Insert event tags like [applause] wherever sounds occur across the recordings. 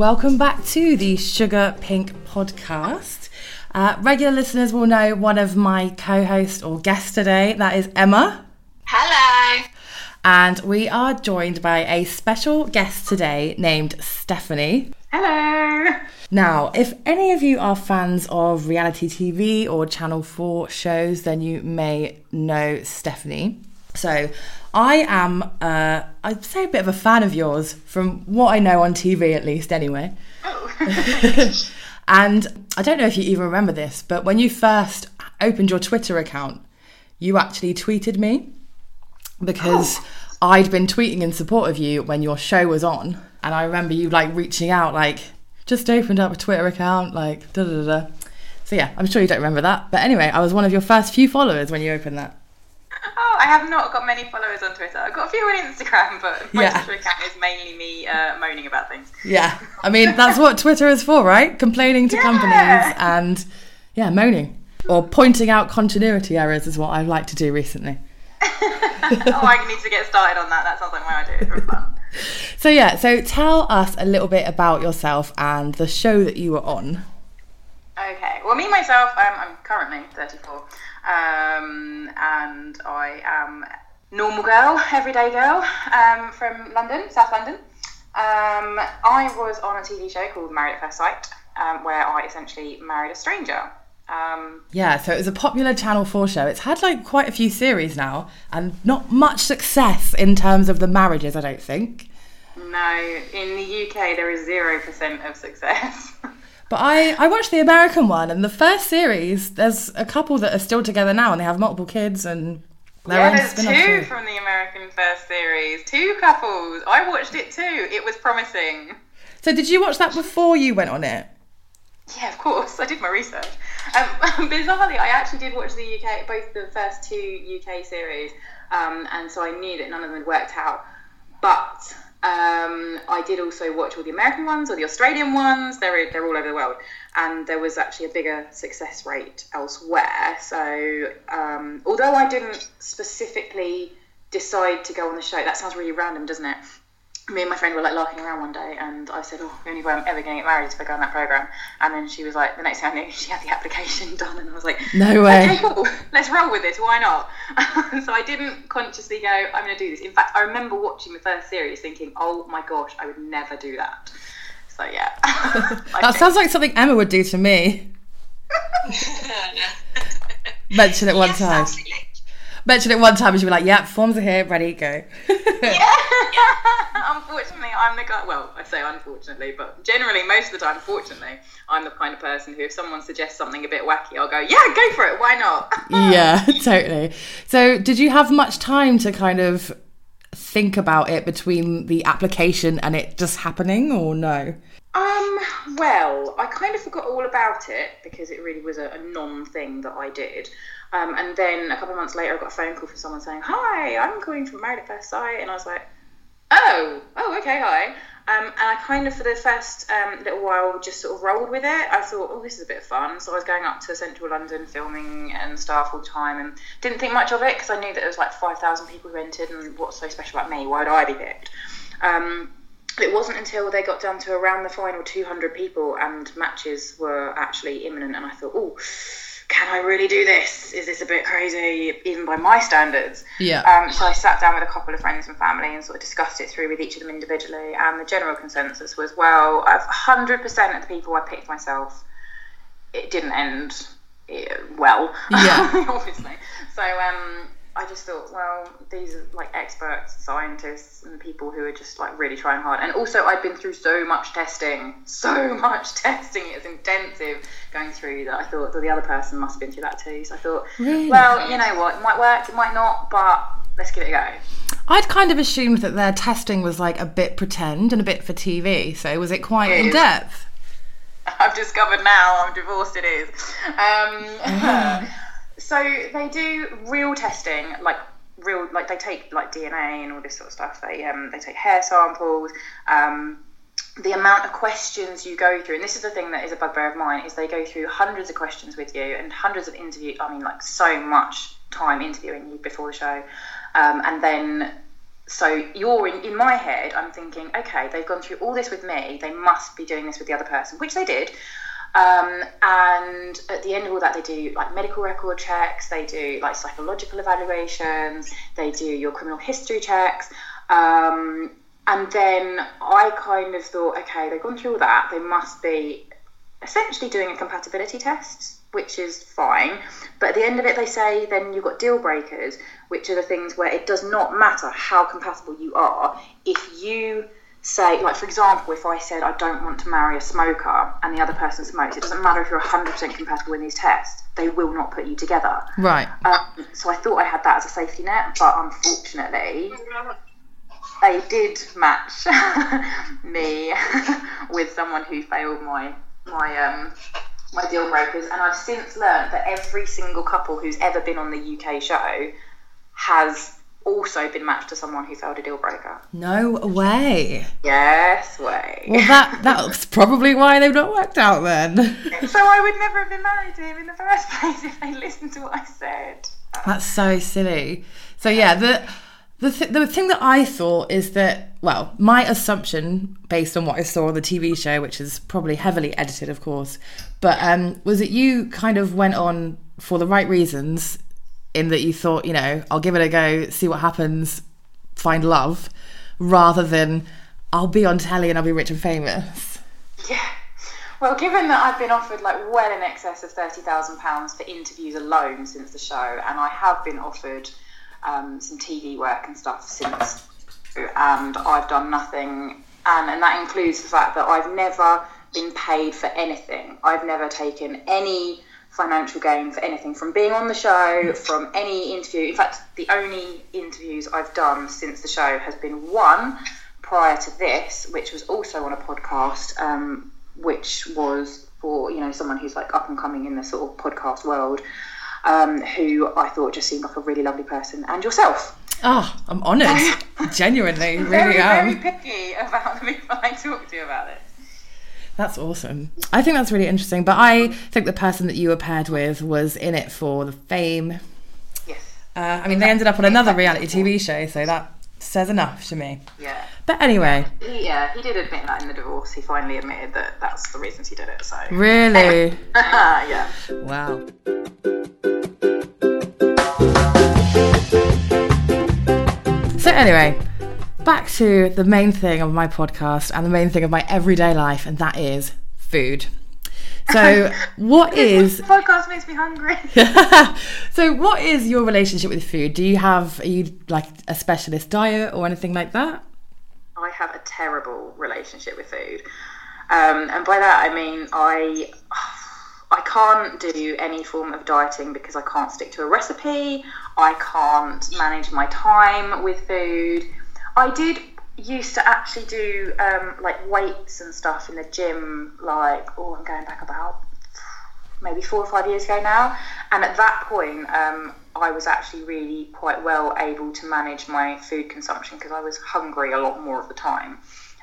welcome back to the Sugar Pink podcast. Uh, regular listeners will know one of my co hosts or guests today, that is Emma. Hello. And we are joined by a special guest today named Stephanie. Hello. Now, if any of you are fans of reality TV or Channel 4 shows, then you may know Stephanie. So, I am, uh, I'd say, a bit of a fan of yours from what I know on TV, at least, anyway. Oh. [laughs] and I don't know if you even remember this, but when you first opened your Twitter account, you actually tweeted me because [gasps] Oh. I'd been tweeting in support of you when your show was on. And I remember you like reaching out, like, just opened up a Twitter account, like, da da da. da. So, yeah, I'm sure you don't remember that. But anyway, I was one of your first few followers when you opened that. Oh, I have not got many followers on Twitter. I've got a few on Instagram, but my Yeah. Twitter account is mainly me uh, moaning about things. Yeah. I mean, that's what Twitter is for, right? Complaining to Yeah. companies and, yeah, moaning. Or pointing out continuity errors is what I've liked to do recently. [laughs] oh, I need to get started on that. That sounds like my idea. It's really fun. So, yeah, so tell us a little bit about yourself and the show that you were on. Okay. Well, me myself, um, I'm currently 34, um, and I am normal girl, everyday girl, um, from London, South London. Um, I was on a TV show called Married at First Sight, um, where I essentially married a stranger. Um, Yeah, so it was a popular Channel 4 show. It's had like quite a few series now and not much success in terms of the marriages, I don't think. no, in the UK there is zero percent of success. [laughs] But I, I watched the American one and the first series, there's a couple that are still together now and they have multiple kids and their yeah, there's two from the American first series, two couples. I watched it too. It was promising. So did you watch that before you went on it? Yeah, of course. I did my research. Um, [laughs] bizarrely, I actually did watch the UK, both the first two UK series, um, and so I knew that none of them had worked out. But um, I did also watch all the American ones or the Australian ones. They're they're all over the world, and there was actually a bigger success rate elsewhere. So um, although I didn't specifically decide to go on the show, that sounds really random, doesn't it? Me and my friend were like larking around one day, and I said, "Oh, the only way I'm ever going to get married is if I go on that program." And then she was like, the next thing I knew, she had the application [laughs] done, and I was like, No way. Okay, cool. Let's roll with this. Why not?" [laughs] so I didn't consciously go, "I'm going to do this." In fact, I remember watching the first series, thinking, "Oh my gosh, I would never do that." So yeah, [laughs] That sounds like something Emma would do to me. Mention it one Yes, time. absolutely. Mention it one time and she'd be like, yep, forms are here, ready, go. yeah. [laughs] unfortunately, I'm the guy. Well, I say unfortunately, but generally, most of the time, fortunately, I'm the kind of person who, if someone suggests something a bit wacky, I'll go, "Yeah, go for it. Why not?" [laughs] yeah, totally. So, did you have much time to kind of think about it between the application and it just happening, or no? Um, well, I kind of forgot all about it because it really was a, a non thing that I did. Um, and then a couple of months later, I got a phone call from someone saying, Hi, I'm calling from Married at First Sight. And I was like, Oh, oh, okay, hi. Um, and I kind of, for the first um, little while, just sort of rolled with it. I thought, oh, this is a bit of fun. So I was going up to central London filming and stuff all the time and didn't think much of it because I knew that there was like 5,000 people who entered and what's so special about me? Why would I be picked? Um, it wasn't until they got down to around the final 200 people and matches were actually imminent and I thought, oh, can I really do this? Is this a bit crazy, even by my standards? Yeah. Um, so I sat down with a couple of friends and family and sort of discussed it through with each of them individually. And the general consensus was, well, of 100% of the people I picked myself, it didn't end eh, well, Yeah. [laughs] obviously. So um, I just thought, well, these are like experts, scientists, and people who are just like really trying hard. And also, I'd been through so much testing, so [laughs] much testing. It was intensive going through that. I thought that the other person must have been through that too. So I thought, Really? well, you know what, it might work, it might not, but let's give it a go. I'd kind of assumed that their testing was like a bit pretend and a bit for TV. So, was it quite It in is. depth? [laughs] I've discovered now I'm divorced it is. Um, [laughs] so they do real testing, like real, like they take like DNA and all this sort of stuff. They um, they take hair samples. Um, the amount of questions you go through, and this is the thing that is a bugbear of mine, is they go through hundreds of questions with you and hundreds of interview. I mean, like so much time interviewing you before the show, um, and then so you're in, in my head, I'm thinking, okay, they've gone through all this with me, they must be doing this with the other person, which they did. Um, and at the end of all that, they do like medical record checks, they do like psychological evaluations, they do your criminal history checks. Um, and then I kind of thought, okay, they've gone through all that, they must be essentially doing a compatibility test, which is fine. But at the end of it, they say then you've got deal breakers, which are the things where it does not matter how compatible you are. If you say, like, for example, if I said I don't want to marry a smoker and the other person smokes, it doesn't matter if you're 100% compatible in these tests, they will not put you together. Right. Um, so I thought I had that as a safety net, but unfortunately, they did match [laughs] me [laughs] with someone who failed my my um my deal breakers, and I've since learned that every single couple who's ever been on the UK show has also been matched to someone who failed a deal breaker. No way. Yes, way. Well, that that's probably why they've not worked out then. [laughs] so I would never have been married to him in the first place if they listened to what I said. That's so silly. So yeah, the the th- the thing that I thought is that well, my assumption based on what I saw on the TV show, which is probably heavily edited, of course, but um, was that you kind of went on for the right reasons, in that you thought, you know, I'll give it a go, see what happens, find love, rather than I'll be on telly and I'll be rich and famous. Yeah. Well, given that I've been offered like well in excess of thirty thousand pounds for interviews alone since the show, and I have been offered um, some TV work and stuff since, and I've done nothing, and and that includes the fact that I've never been paid for anything. I've never taken any financial gain for anything from being on the show, from any interview. In fact, the only interviews I've done since the show has been one prior to this, which was also on a podcast, um, which was for you know someone who's like up and coming in the sort of podcast world, um, who I thought just seemed like a really lovely person, and yourself. Oh, I'm honoured. [laughs] Genuinely, really very, am. very picky about the people I talk to about it. That's awesome. I think that's really interesting. But I think the person that you were paired with was in it for the fame. Yes. Uh, I mean, they ended up on another reality TV show, so that says enough to me. Yeah. But anyway, He, yeah, he did admit that in the divorce. He finally admitted that that's the reasons he did it. So. really, [laughs] yeah. wow. So anyway, back to the main thing of my podcast and the main thing of my everyday life, and that is food. So, [laughs] what is podcast makes me hungry. [laughs] so what is your relationship with food? Do you have are you like a specialist diet or anything like that? I have a terrible relationship with food, um, and by that I mean I I can't do any form of dieting because I can't stick to a recipe. I can't manage my time with food. I did used to actually do um, like weights and stuff in the gym. Like oh, I'm going back about maybe four or five years ago now. And at that point, um, I was actually really quite well able to manage my food consumption because I was hungry a lot more of the time.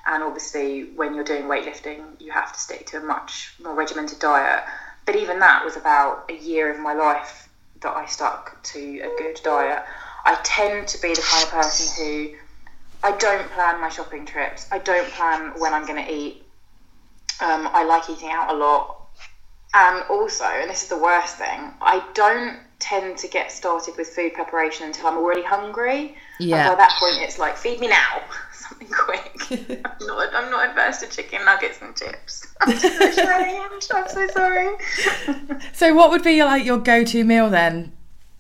And obviously, when you're doing weightlifting, you have to stick to a much more regimented diet. But even that was about a year of my life that I stuck to a good diet. I tend to be the kind of person who I don't plan my shopping trips. I don't plan when I'm going to eat. Um, I like eating out a lot. And also, and this is the worst thing, I don't tend to get started with food preparation until I'm already hungry. Yeah. And by that point, it's like, feed me now, [laughs] something quick. [laughs] I'm not, I'm not adverse to chicken nuggets and chips. I'm so strange. I'm so sorry. [laughs] So what would be like your go-to meal then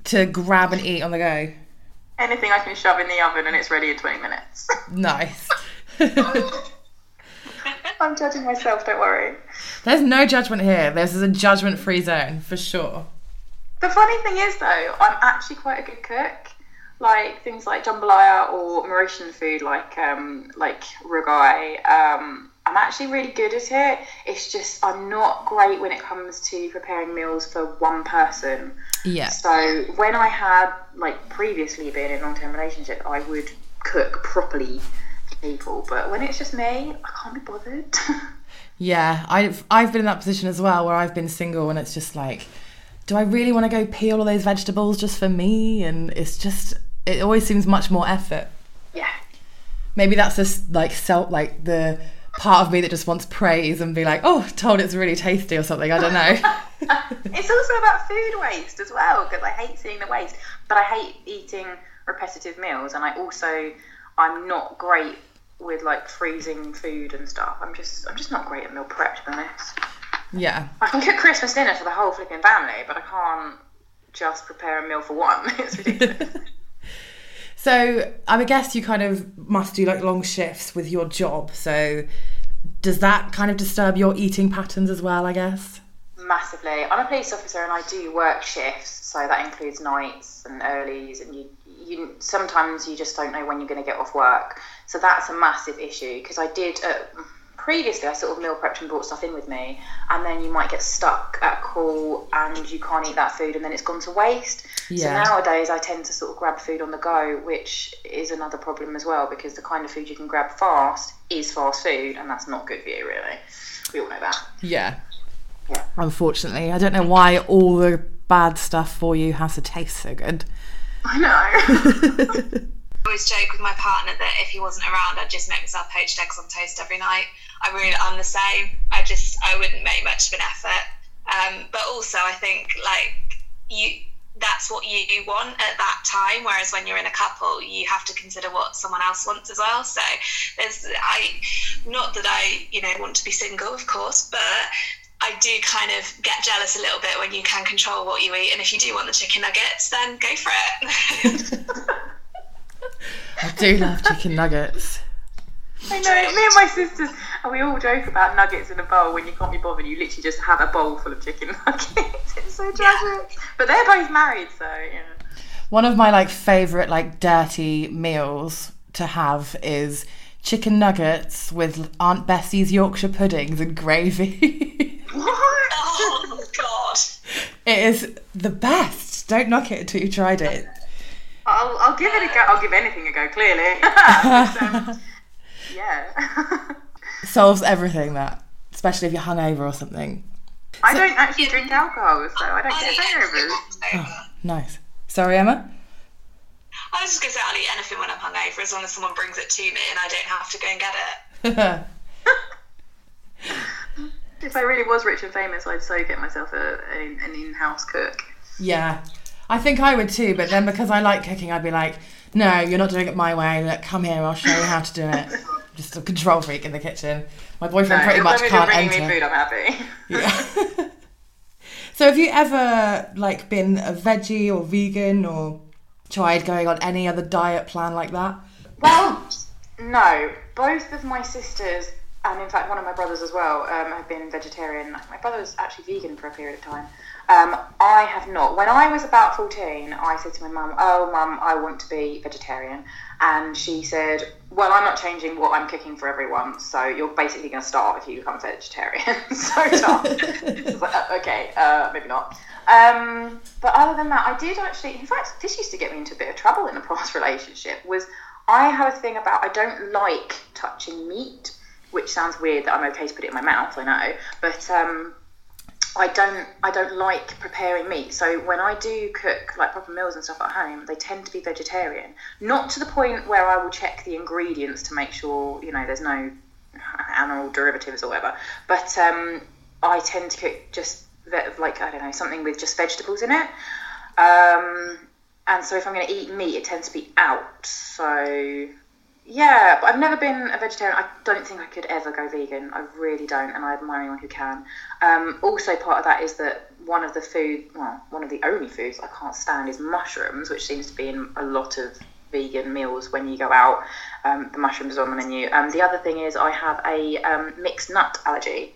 to grab and eat on the go? Anything I can shove in the oven and it's ready in 20 minutes. [laughs] Nice. [laughs] I'm judging myself, don't worry. There's no judgment here. This is a judgment-free zone for sure. The funny thing is, though, I'm actually quite a good cook. Like things like jambalaya or Mauritian food, like um, like rougaille. Um, I'm actually really good at it. It's just I'm not great when it comes to preparing meals for one person. Yeah. So when I had like previously been in a long-term relationship, I would cook properly for people. But when it's just me, I can't be bothered. [laughs] Yeah, I've I've been in that position as well where I've been single and it's just like, do I really want to go peel all those vegetables just for me? And it's just it always seems much more effort. yeah, Maybe that's just like self, like the part of me that just wants praise and be like, oh, told it's really tasty or something. I don't know. [laughs] it's also about food waste as well because I hate seeing the waste, but I hate eating repetitive meals, and I also I'm not great with like freezing food and stuff. I'm just I'm just not great at meal prep to be honest. Yeah. I can cook Christmas dinner for the whole flipping family, but I can't just prepare a meal for one. [laughs] It's ridiculous. So I would guess you kind of must do like long shifts with your job. So does that kind of disturb your eating patterns as well? I guess. Massively. I'm a police officer and I do work shifts, so that includes nights and earlys, and you you sometimes you just don't know when you're going to get off work. So that's a massive issue because I did. Uh, previously I sort of meal prepped and brought stuff in with me, and then you might get stuck at a call and you can't eat that food, and then it's gone to waste. Yeah. So nowadays I tend to sort of grab food on the go, which is another problem as well because the kind of food you can grab fast is fast food, and that's not good for you, really. We all know that. Yeah. Yeah. Unfortunately, I don't know why all the bad stuff for you has to taste so good. I know. [laughs] I always joke with my partner that if he wasn't around, I'd just make myself poached eggs on toast every night. I really, I'm the same. I just, I wouldn't make much of an effort. Um, but also, I think like you, that's what you want at that time. Whereas when you're in a couple, you have to consider what someone else wants as well. So there's, I, not that I, you know, want to be single, of course, but I do kind of get jealous a little bit when you can control what you eat. And if you do want the chicken nuggets, then go for it. [laughs] I do love chicken nuggets. I know. Me and my sisters, and we all joke about nuggets in a bowl when you can't be bothered. You literally just have a bowl full of chicken [laughs] nuggets. it's so tragic. Yeah. But they're both married, so yeah. One of my like favorite like dirty meals to have is chicken nuggets with Aunt Bessie's Yorkshire puddings and gravy. [laughs] what? Oh god! It is the best. Don't knock it until you've tried it. I'll, I'll give it a go. I'll give anything a go. Clearly, [laughs] um, yeah. [laughs] Solves everything. That, especially if you're hungover or something. I so, don't actually drink alcohol, so I don't get hangovers. Oh, nice. Sorry, Emma. I was just gonna say I'll eat anything when I'm hungover, as long as someone brings it to me and I don't have to go and get it. [laughs] if I really was rich and famous, I'd so get myself a, a an in-house cook. Yeah, I think I would too, but then because I like cooking, I'd be like, no, you're not doing it my way. Look, come here, I'll show you how to do it. [laughs] Just a control freak in the kitchen. My boyfriend no, pretty much can't enter. Me food, I'm happy. [laughs] Yeah. [laughs] so have you ever like been a veggie or vegan or tried going on any other diet plan like that? Well, no. Both of my sisters and in fact one of my brothers as well um, have been vegetarian. My brother was actually vegan for a period of time. Um, I have not. When I was about 14, I said to my mum, Oh, mum, I want to be vegetarian. And she said, Well, I'm not changing what I'm cooking for everyone, so you're basically going to starve if you become vegetarian. [laughs] so tough. like, uh, okay, uh, maybe not. Um, but other than that, I did actually, in fact, this used to get me into a bit of trouble in a [laughs] past relationship, was I have a thing about I don't like touching meat, which sounds weird that I'm okay to put it in my mouth, I know. But um, I don't I don't like preparing meat. So when I do cook like proper meals and stuff at home, they tend to be vegetarian. Not to the point where I will check the ingredients to make sure you know there's no animal derivatives or whatever. But um, I tend to cook just like I don't know something with just vegetables in it. Um, and so if I'm going to eat meat, it tends to be out. So yeah, but I've never been a vegetarian. I don't think I could ever go vegan. I really don't, and I admire anyone who can. Um, also, part of that is that one of the food, well, one of the only foods I can't stand is mushrooms, which seems to be in a lot of vegan meals when you go out. Um, the mushrooms are on the menu. Um, the other thing is I have a um, mixed nut allergy,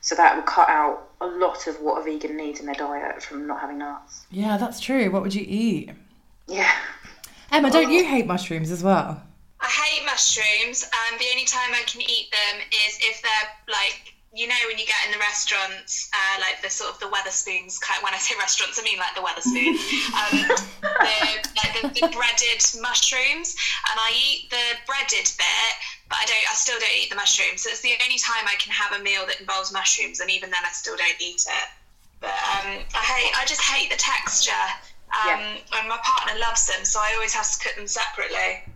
so that will cut out a lot of what a vegan needs in their diet from not having nuts. Yeah, that's true. What would you eat? Yeah. Emma, don't you hate mushrooms as well? I hate mushrooms, and the only time I can eat them is if they're like you know when you get in the restaurants, uh, like the sort of the Wetherspoons. When I say restaurants, I mean like the Wetherspoons, um, the, like the, the, breaded mushrooms, and I eat the breaded bit, but I don't. I still don't eat the mushrooms. So it's the only time I can have a meal that involves mushrooms, and even then, I still don't eat it. But um, I hate. I just hate the texture. Um, yeah. And my partner loves them, so I always have to cook them separately.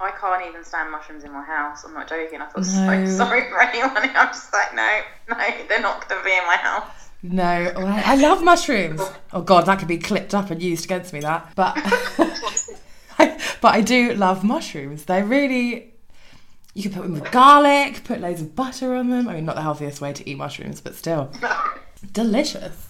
I can't even stand mushrooms in my house. I'm not joking. I feel No. so [laughs] sorry for anyone. [laughs] I'm just like, no, no, they're not going to be in my house. No, I I love mushrooms. Oh god, that could be clipped up and used against me. That, but [laughs] but I do love mushrooms. They're really. You can put them with garlic, put loads of butter on them. I mean, not the healthiest way to eat mushrooms, but still delicious.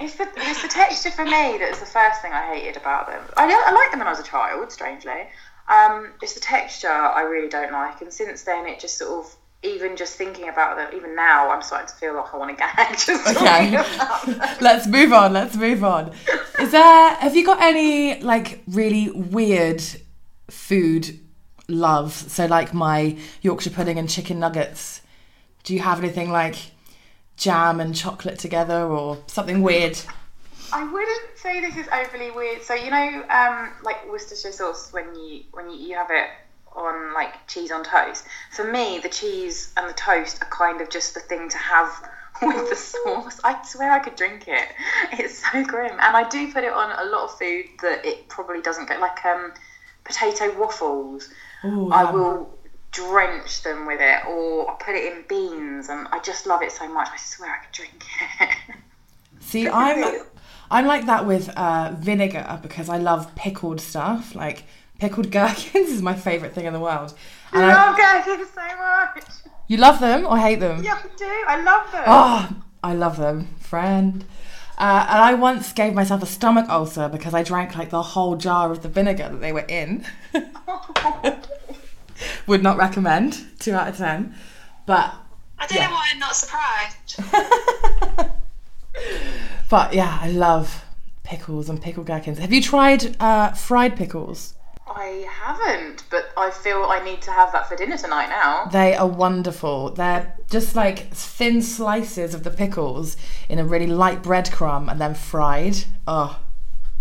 It's the, it's the texture for me that's the first thing I hated about them. I, I liked them when I was a child, strangely. Um, it's the texture I really don't like, and since then it just sort of, even just thinking about them, even now I'm starting to feel like I want to gag just Okay, talking about them. [laughs] let's move on. Let's move on. Is there? Have you got any like really weird food love? So like my Yorkshire pudding and chicken nuggets. Do you have anything like jam and chocolate together, or something weird? I wouldn't say this is overly weird. So you know, um, like Worcestershire sauce when you when you, you have it on like cheese on toast. For me, the cheese and the toast are kind of just the thing to have [laughs] with the sauce. I swear I could drink it. It's so grim, and I do put it on a lot of food that it probably doesn't go like um, potato waffles. Ooh, I will drench them with it, or I put it in beans, and I just love it so much. I swear I could drink it. See, [laughs] I'm I'm like that with uh, vinegar because I love pickled stuff. Like pickled [laughs] gherkins is my favorite thing in the world. And I I, love gherkins so much. you love them or hate them? Yeah, I do. I love them. Oh, I love them, friend. Uh, and I once gave myself a stomach ulcer because I drank like the whole jar of the vinegar that they were in. [laughs] Would not recommend. Two out of ten. But I don't Yeah. know why I'm not surprised. [laughs] but yeah, I love pickles and pickled gherkins. Have you tried uh, fried pickles? I haven't, but I feel I need to have that for dinner tonight now. They are wonderful. They're just like thin slices of the pickles in a really light breadcrumb and then fried. Oh,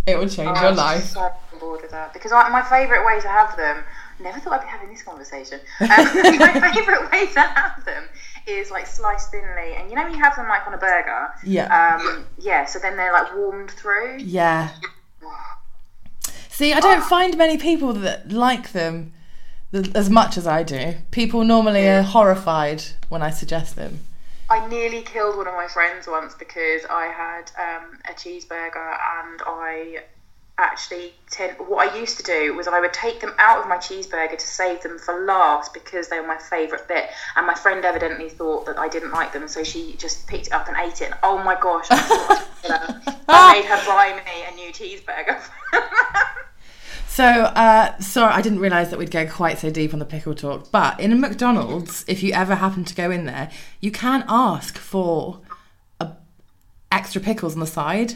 it will change your I'm life. so board with that because I, my favourite way to have them. Never thought I'd be having this conversation. Um, [laughs] my favourite way to have them is like sliced thinly, and you know when you have them like on a burger. Yeah. Um, yeah. So then they're like warmed through. Yeah. See, I don't find many people that like them as much as I do. People normally are horrified when I suggest them. I nearly killed one of my friends once because I had um, a cheeseburger and I actually tend what I used to do was I would take them out of my cheeseburger to save them for last because they were my favourite bit and my friend evidently thought that I didn't like them so she just picked it up and ate it and oh my gosh I, so much better. I made her buy me a new cheeseburger [laughs] So, uh, sorry, I didn't realise that we'd go quite so deep on the pickle talk. But in a McDonald's, if you ever happen to go in there, you can ask for a, extra pickles on the side.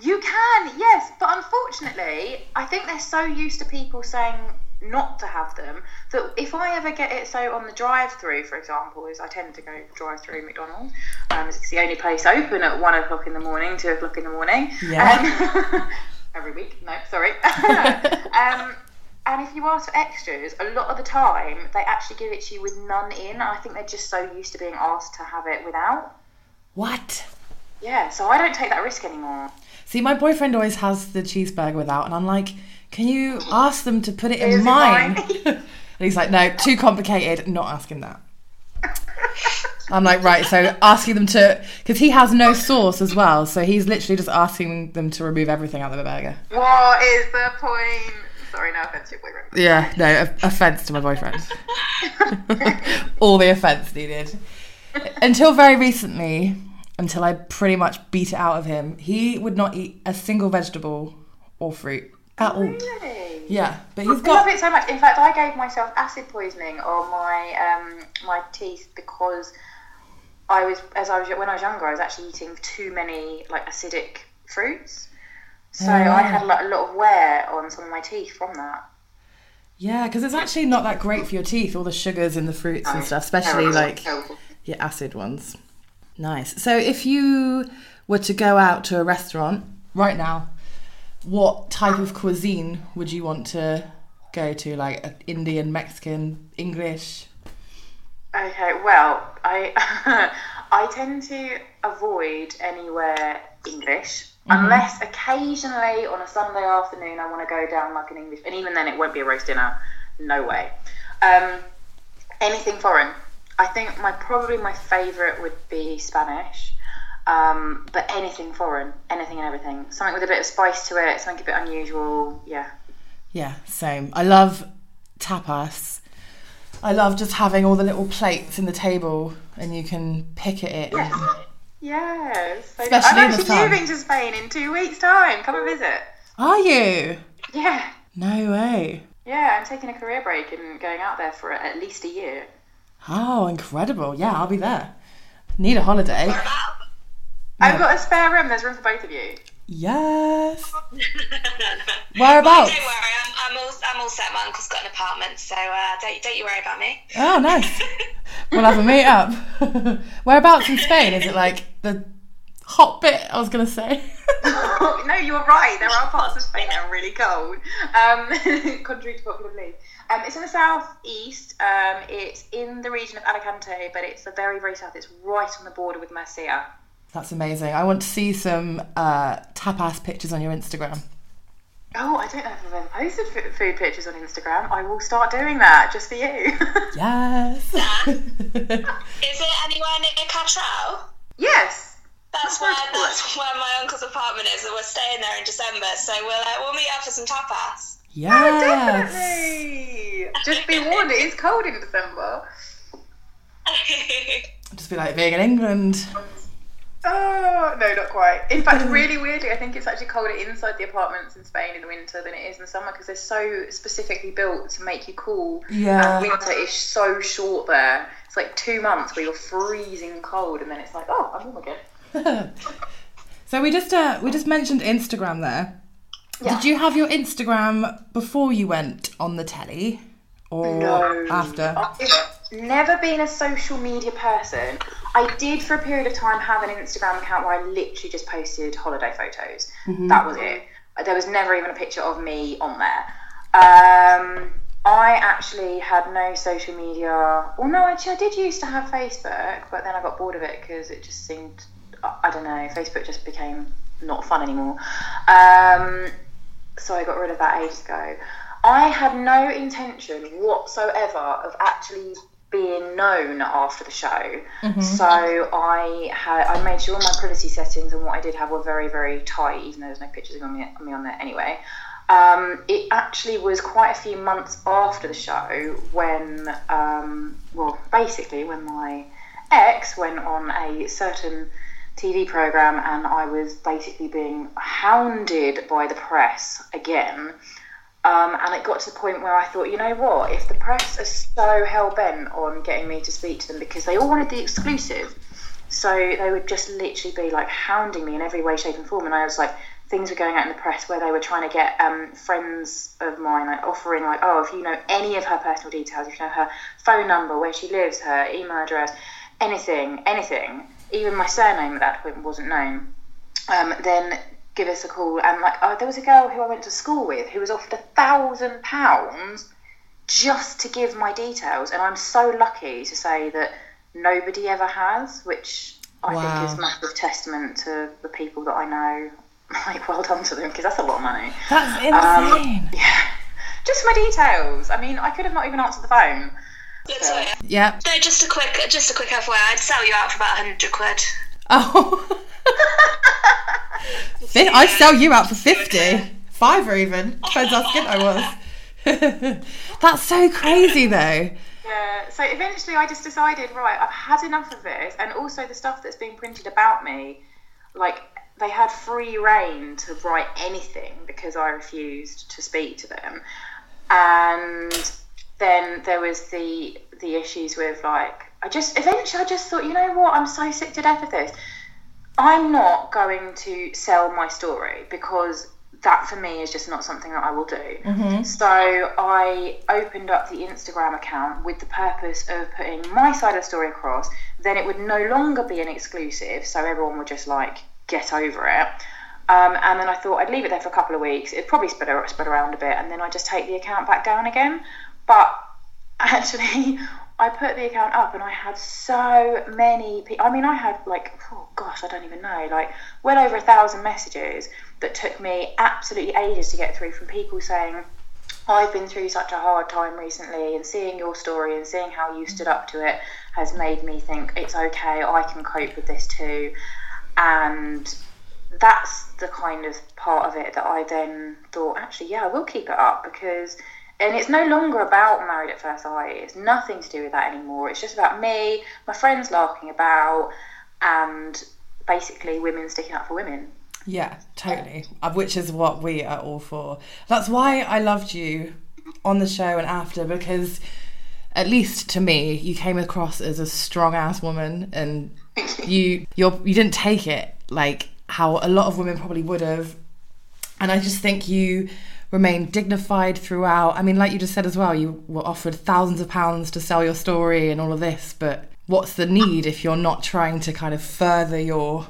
You can, yes, but unfortunately, I think they're so used to people saying not to have them that if I ever get it, so on the drive-through, for example, is I tend to go drive-through McDonald's. Um, it's the only place open at one o'clock in the morning, two o'clock in the morning. Yeah. Um, [laughs] every week. No, sorry. [laughs] um, and if you ask for extras, a lot of the time they actually give it to you with none in. I think they're just so used to being asked to have it without. What? Yeah, so I don't take that risk anymore. See, my boyfriend always has the cheeseburger without, and I'm like, can you ask them to put it in mine? [laughs] and he's like, no, too complicated, not asking that. I'm like, right, so asking them to, because he has no sauce as well, so he's literally just asking them to remove everything out of the burger. What is the point? Sorry, no offense to your boyfriend. Yeah, no, offence to my boyfriend. [laughs] [laughs] All the offence needed. Until very recently, until I pretty much beat it out of him, he would not eat a single vegetable or fruit at all. Really? Yeah, but I he's love got. it so much. In fact, I gave myself acid poisoning on my um, my teeth because I was as I was when I was younger, I was actually eating too many like acidic fruits. So I Ah. had like, a lot of wear on some of my teeth from that. Yeah, because it's actually not that great for your teeth, all the sugars in the fruits and stuff, especially Terrible, like terrible. your acid ones. Nice. So if you were to go out to a restaurant right now, what type of cuisine would you want to go to? Like uh, Indian, Mexican, English? Okay, well, I [laughs] I tend to avoid anywhere English unless occasionally on a Sunday afternoon I want to go down like an English, and even then it won't be a roast dinner. no way. Um, anything foreign. I think my probably my favourite would be Spanish. Um, but anything foreign, anything and everything. Something with a bit of spice to it, something a bit unusual. Yeah. Yeah, same. I love tapas. I love just having all the little plates in the table and you can pick at it. and- Yes. Especially I'm in the actually moving to Spain in two weeks' time. Come and visit. Are you? Yeah. No way. Yeah, I'm taking a career break and going out there for at least a year. Oh, incredible. Yeah, I'll be there. Need a holiday. About. I've got a spare room. There's room for both of you. Yes. Whereabouts? [laughs] Whereabouts? Don't worry, I'm, I'm all I'm all set. My uncle's got an apartment, so uh, don't don't you worry about me. Oh, nice. [laughs] We'll have a meet up. [laughs] Whereabouts in Spain? Is it like the hot bit? I was going to say. no, you're right. There are parts of Spain that are really cold, um, contrary to popular belief. Um, it's in the southeast. Um, it's in the region of Alicante, but it's the very, very south. It's right on the border with Murcia. That's amazing. I want to see some uh, tapas pictures on your Instagram. Oh, I don't know if I've ever posted f- food pictures on Instagram. I will start doing that just for you. [laughs] Yes. [laughs] Is it anywhere near Catral? yes. That's That's where that's where my uncle's apartment is, and we're staying there in December. So we'll uh, we'll meet up for some tapas. Oh, yes. definitely. Just be warned, it is cold in December. [laughs] Just be like being in England. Oh, no, not quite. In fact, really weirdly, I think it's actually colder inside the apartments in Spain in the winter than it is in the summer because they're so specifically built to make you cool. Yeah. And winter is so short there. It's like two months where you're freezing cold and then it's like, oh, I'm warm again. [laughs] so we just uh, we just mentioned Instagram there. Yeah. Did you have your Instagram before you went on the telly, or No. after? I've never been a social media person. I did for a period of time have an Instagram account where I literally just posted holiday photos. That was it. There was never even a picture of me on there. Um, I actually had no social media. Well, no, actually, I did used to have Facebook, but then I got bored of it because it just seemed, I I don't know, Facebook just became not fun anymore. Um, so I got rid of that ages ago. I had no intention whatsoever of actually being known after the show. So I had I made sure my privacy settings and what I did have were very very tight, even though there's no pictures of me, me on there anyway. Um, it actually was quite a few months after the show when, um, well, basically when my ex went on a certain TV program and I was basically being hounded by the press again. Um, and it got to the point where I thought, you know what, if the press are so hell bent on getting me to speak to them because they all wanted the exclusive, so they would just literally be like hounding me in every way, shape, and form. And I was like, things were going out in the press where they were trying to get um, friends of mine, like offering, like, oh, if you know any of her personal details, if you know her phone number, where she lives, her email address, anything, anything, even my surname at that point wasn't known, um, then give us a call. And like, oh, there was a girl who I went to school with who was offered a thousand pounds just to give my details, and I'm so lucky to say that nobody ever has, which I Wow. think is massive testament to the people that I know. [laughs] Like, well done to them because that's a lot of money. That's Um, insane. Yeah, just my details. I mean, I could have not even answered the phone. Let's So- wait. yeah. No, just a quick, just a quick FYI. I'd sell you out for about hundred quid. Oh. [laughs] Fi- I'd sell you out for 50. Fiver even. Depends how skint I was. [laughs] That's so crazy though. Yeah, so eventually I just decided, right, I've had enough of this, and also the stuff that's being printed about me, like they had free reign to write anything because I refused to speak to them, and then there was the the issues with like I just eventually I just thought, you know what, I'm so sick to death of this. I'm not going to sell my story because that for me is just not something that I will do. So I opened up the Instagram account with the purpose of putting my side of the story across. Then it would no longer be an exclusive, so everyone would just like get over it. Um, and then I thought I'd leave it there for a couple of weeks. It'd probably spread, spread around a bit, and then I'd just take the account back down again. But [laughs] actually, I put the account up, and I had so many people. I mean, I had like, oh gosh, I don't even know, like well over a thousand messages that took me absolutely ages to get through from people saying, I've been through such a hard time recently, and seeing your story and seeing how you stood up to it has made me think it's okay, I can cope with this too. And that's the kind of part of it that I then thought, actually, yeah, I will keep it up because, and it's no longer about Married at First Sight. It's nothing to do with that anymore. It's just about me, my friends laughing about, and basically women sticking up for women. Yeah, totally. Uh, which is what we are all for. That's why I loved you on the show and after because at least to me you came across as a strong ass woman and you you're you didn't take it like how a lot of women probably would have. And I just think you remained dignified throughout. I mean, like you just said as well, you were offered thousands of pounds to sell your story and all of this, but what's the need if you're not trying to kind of further your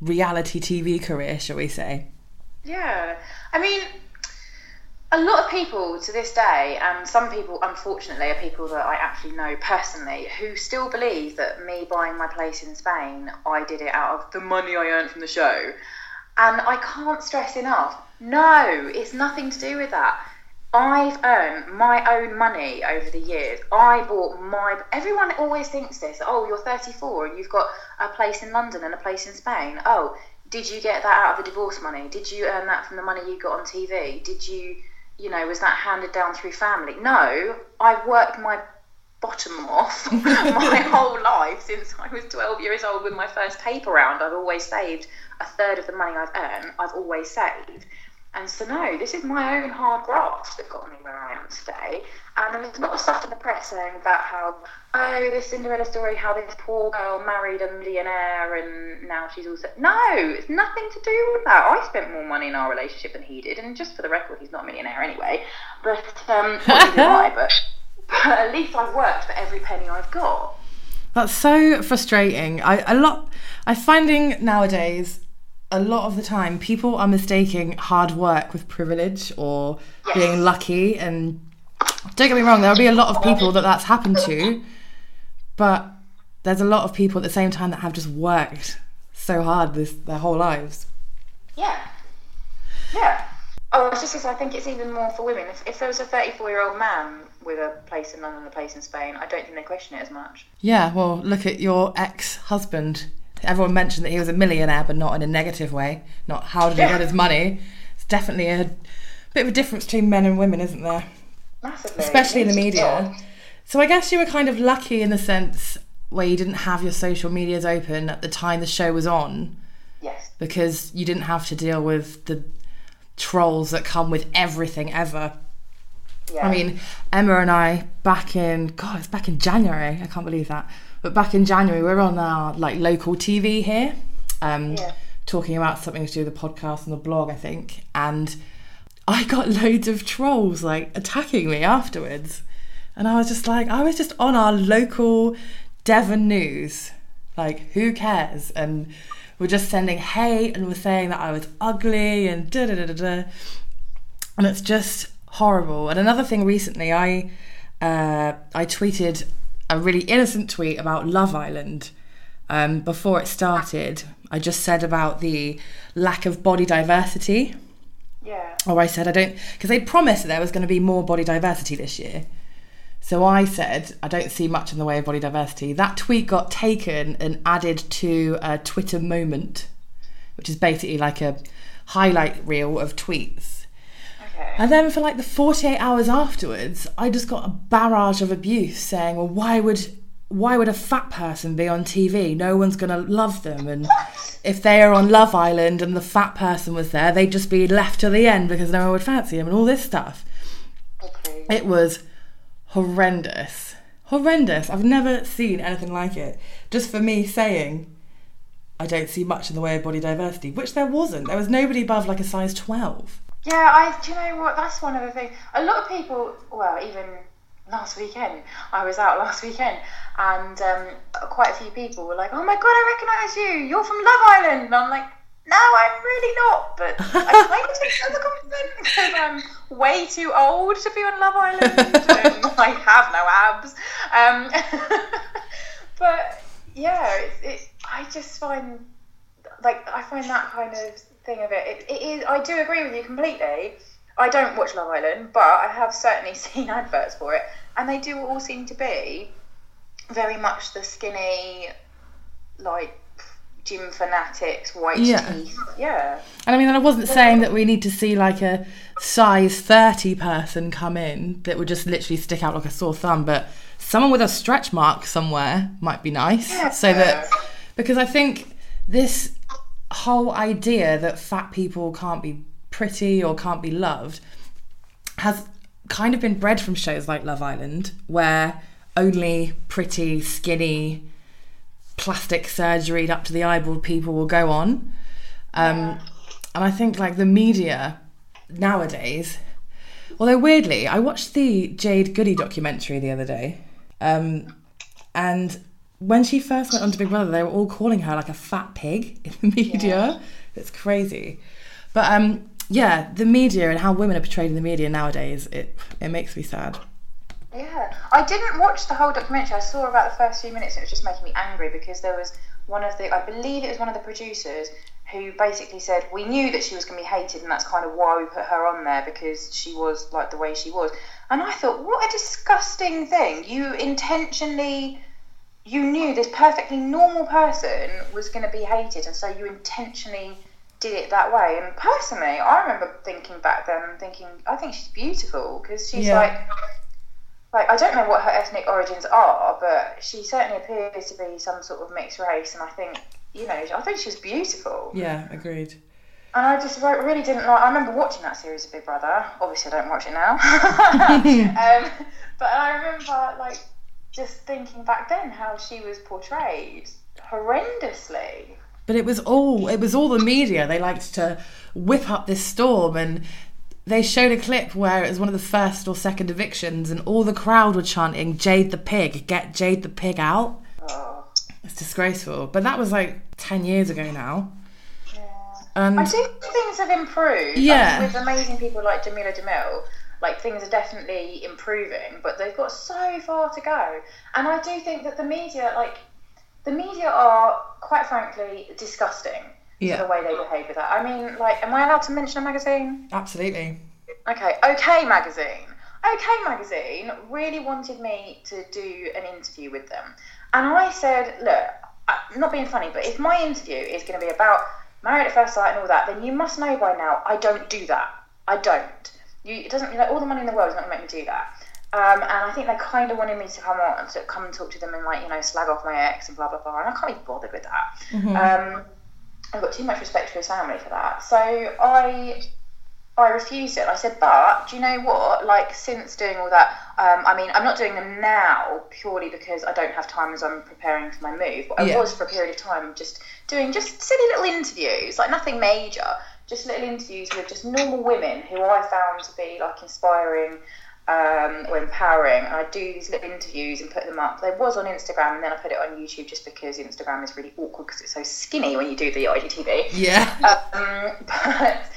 reality TV career, shall we say? Yeah. I mean, a lot of people to this day, and some people, unfortunately, are people that I actually know personally, who still believe that me buying my place in Spain, I did it out of the money I earned from the show. And I can't stress enough no, it's nothing to do with that. I've earned my own money over the years. I bought my. Everyone always thinks this. Oh, you're 34 and you've got a place in London and a place in Spain. Oh, did you get that out of the divorce money? Did you earn that from the money you got on TV? Did you, you know, was that handed down through family? No, I worked my bottom off [laughs] my [laughs] whole life since I was 12 years old with my first paper round. I've always saved a third of the money I've earned. I've always saved. And so, no, this is my own hard graft that got me where I am today. And there's a lot of stuff in the press saying about how, oh, this Cinderella story, how this poor girl married a millionaire and now she's also. No, it's nothing to do with that. I spent more money in our relationship than he did. And just for the record, he's not a millionaire anyway. But, um, [laughs] I, but, but at least I've worked for every penny I've got. That's so frustrating. I a lot. I'm finding nowadays a lot of the time people are mistaking hard work with privilege or yes. being lucky. And don't get me wrong there'll be a lot of people that that's happened to but there's a lot of people at the same time that have just worked so hard this their whole lives. Yeah. Yeah. Oh it's just because i think it's even more for women. If, if there was a 34 year old man with a place in london and a place in spain i don't think they question it as much. Yeah well look at your ex-husband everyone mentioned that he was a millionaire, but not in a negative way. Not how did he get his money. It's definitely a bit of a difference between men and women, isn't there? Massively. Especially in the media. So I guess you were kind of lucky in the sense where you didn't have your social medias open at the time the show was on. Yes. Because you didn't have to deal with the trolls that come with everything ever. Yeah. I mean, Emma and I back in God, it's back in January. I can't believe that. But back in January, we are on our like local TV here, um, yeah. talking about something to do with the podcast and the blog, I think. And I got [laughs] loads of trolls like attacking me afterwards, and I was just like, I was just on our local Devon news, like who cares? And we're just sending hate and we're saying that I was ugly and da da da da da, and it's just horrible. And another thing recently, I uh, I tweeted a really innocent tweet about Love Island um, before it started. I just said about the lack of body diversity. Yeah. Or I said I don't because they promised that there was going to be more body diversity this year. So I said I don't see much in the way of body diversity. That tweet got taken and added to a Twitter moment, which is basically like a highlight reel of tweets. And then for like the 48 hours afterwards, I just got a barrage of abuse saying, well, why would why would a fat person be on TV? No one's going to love them. And [laughs] if they are on Love Island and the fat person was there, they'd just be left to the end because no one would fancy them and all this stuff. Okay. It was horrendous. Horrendous. I've never seen anything like it. Just for me saying, I don't see much in the way of body diversity, which there wasn't. There was nobody above like a size 12. Yeah, I. Do you know what? That's one of the things. A lot of people. Well, even last weekend, I was out [laughs] last weekend, and um, quite a few people were like, "Oh my god, I recognise you! You're from Love Island." And I'm like, "No, I'm really not." But [laughs] I kind of take it as a compliment [laughs] because I'm way too old to be on Love Island, and I have no abs. Um, but yeah, it's, it, I just find like I find that kind of thing of it. It, it is. I do agree with you completely. I don't watch Love Island, but I have certainly [laughs] seen adverts for it, and they do all seem to be very much the skinny, like gym fanatics, white Yeah. teeth. Yeah. And I mean, I wasn't saying that we need to see like a size 30 person come in that would just literally stick out like a sore thumb, but someone with a stretch mark somewhere might be nice. So that, because I think this whole idea that fat people can't be pretty or can't be loved has kind of been bred from shows like Love Island, where only pretty, skinny, plastic surgeried up to the eyeball people will go on. Um, and I think like the media nowadays, although weirdly, I watched the Jade Goody documentary the other day, um, and when she first went on to Big Brother, they were all calling her like a fat pig in the [laughs] media. It's crazy, but um, yeah, the media and how women are portrayed in the media nowadays, it it makes me sad. Yeah, I didn't watch the whole documentary. I saw about the first few minutes. and It was just making me angry because there was one of the, I believe it was one of the producers who basically said we knew that she was going to be hated, and that's kind of why we put her on there because she was like the way she was. And I thought, what a disgusting thing! You intentionally, you knew this perfectly normal person was going to be hated, and so you intentionally did it that way. And personally, I remember thinking back then and thinking, I think she's beautiful because she's Yeah. like like I don't know what her ethnic origins are, but she certainly appears to be some sort of mixed race, and I think you know I think she's beautiful. Yeah, agreed. And I just re- really didn't like. I remember watching that series of Big Brother. Obviously, I don't watch it now. [laughs] um, but I remember like just thinking back then how she was portrayed horrendously. But it was all it was all the media. They liked to whip up this storm and they showed a clip where it was one of the first or second evictions and all the crowd were chanting Jade the pig, get Jade the pig out. Oh, It's disgraceful. But that was like 10 years ago now. yeah. And I do think things have improved. Yeah. Like, with amazing people like Jameela Jamil, like things are definitely improving, but they've got so far to go. And I do think that the media, like, the media are quite frankly disgusting. Yeah. The way they behave with that. I mean, like, am I allowed to mention a magazine? absolutely. Okay, OK Magazine. OK Magazine really wanted me to do an interview with them. And I said, look, I'm not being funny, but if my interview is going to be about married at first sight and all that, then you must know by now I don't do that. I don't. You, it doesn't, like, all the money in the world is not going to make me do that. Um, and I think they kind of wanted me to come on, to come and talk to them and, like, you know, slag off my ex and blah, blah, blah. And I can't be bothered with that. Um, I've got too much respect for his family for that. So I I refused it. I said, but do you know what? Like, since doing all that, um, I mean, I'm not doing them now purely because I don't have time as I'm preparing for my move. But I Yeah. was for a period of time just doing just silly little interviews, like nothing major, just little interviews with just normal women who I found to be like inspiring um, or empowering. And I do these little interviews and put them up. There was on Instagram, and then I put it on YouTube just because Instagram is really awkward because it's so skinny when you do the IGTV Yeah. um, [laughs] but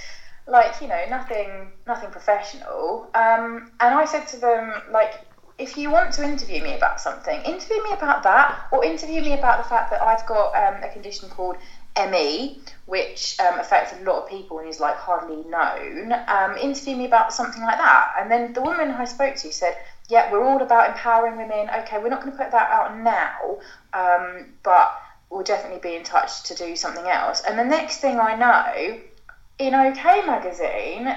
like you know nothing nothing professional um, and i said to them like if you want to interview me about something interview me about that or interview me about the fact that i've got um, a condition called ME which um, affects a lot of people and is like hardly known um, interview me about something like that. And then the woman i spoke to said yeah we're all about empowering women. Okay we're not going to put that out now um, but we'll definitely be in touch to do something else. And the next thing i know in OK Magazine,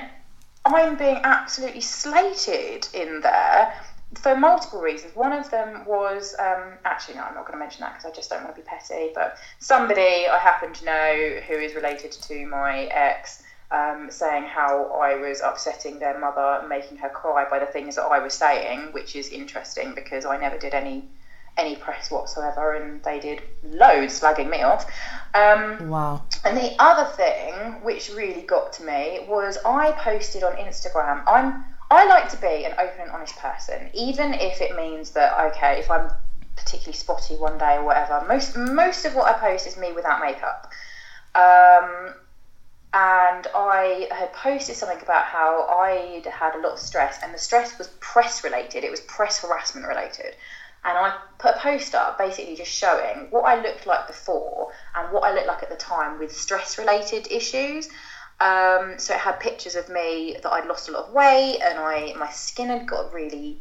I'm being absolutely slated in there for multiple reasons. One of them was um, actually, no, I'm not going to mention that because I just don't want to be petty, but somebody I happen to know who is related to my ex. Um, saying how I was upsetting their mother and making her cry by the things that I was saying, which is interesting because I never did any any press whatsoever, and they did loads slagging me off. Um, Wow. and the other thing which really got to me was I posted on Instagram. I'm I like to be an open and honest person, even if it means that okay, if I'm particularly spotty one day or whatever. Most most of what I post is me without makeup. Um, and I had posted something about how I'd had a lot of stress, and the stress was press related. It was press harassment related. And I put a post up basically just showing what I looked like before and what I looked like at the time with stress related issues. Um, so it had pictures of me that I'd lost a lot of weight, and I my skin had got really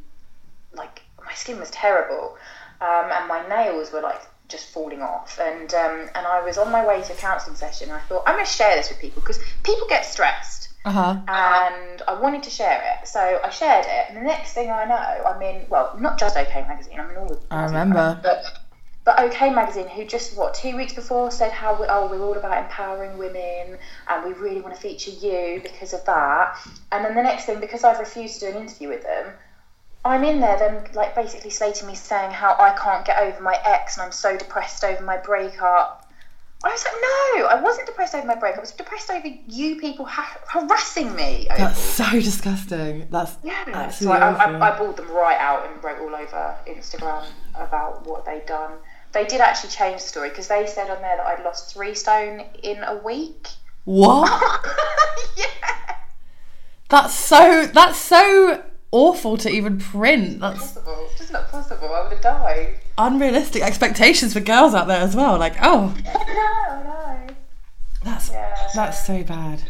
like my skin was terrible, um, and my nails were like just falling off. And um, and I was on my way to a counselling session. And I thought I'm going to share this with people because people get stressed. Uh-huh. And I wanted to share it, so I shared it. And the next thing I know, I'm in well, not just OK Magazine. I'm in all the. I remember. But but OK Magazine, who just what two weeks before said how we, oh we're all about empowering women and we really want to feature you because of that. And then the next thing, because I've refused to do an interview with them, I'm in there then like basically slating me saying how I can't get over my ex and I'm so depressed over my breakup. I was like, no, I wasn't depressed over my breakup. I was depressed over you people ha- harassing me. over That's so disgusting. That's Yeah, so absolutely I, I, awful. I bawled them right out and wrote all over Instagram about what they'd done. They did actually change the story because they said on there that I'd lost three stone in a week. What? [laughs] yeah, That's so. That's so awful to even print. That's possible. Just not possible. I would have died. unrealistic expectations for girls out there as well. Like, oh, [laughs] no, no. that's Yeah. that's so bad.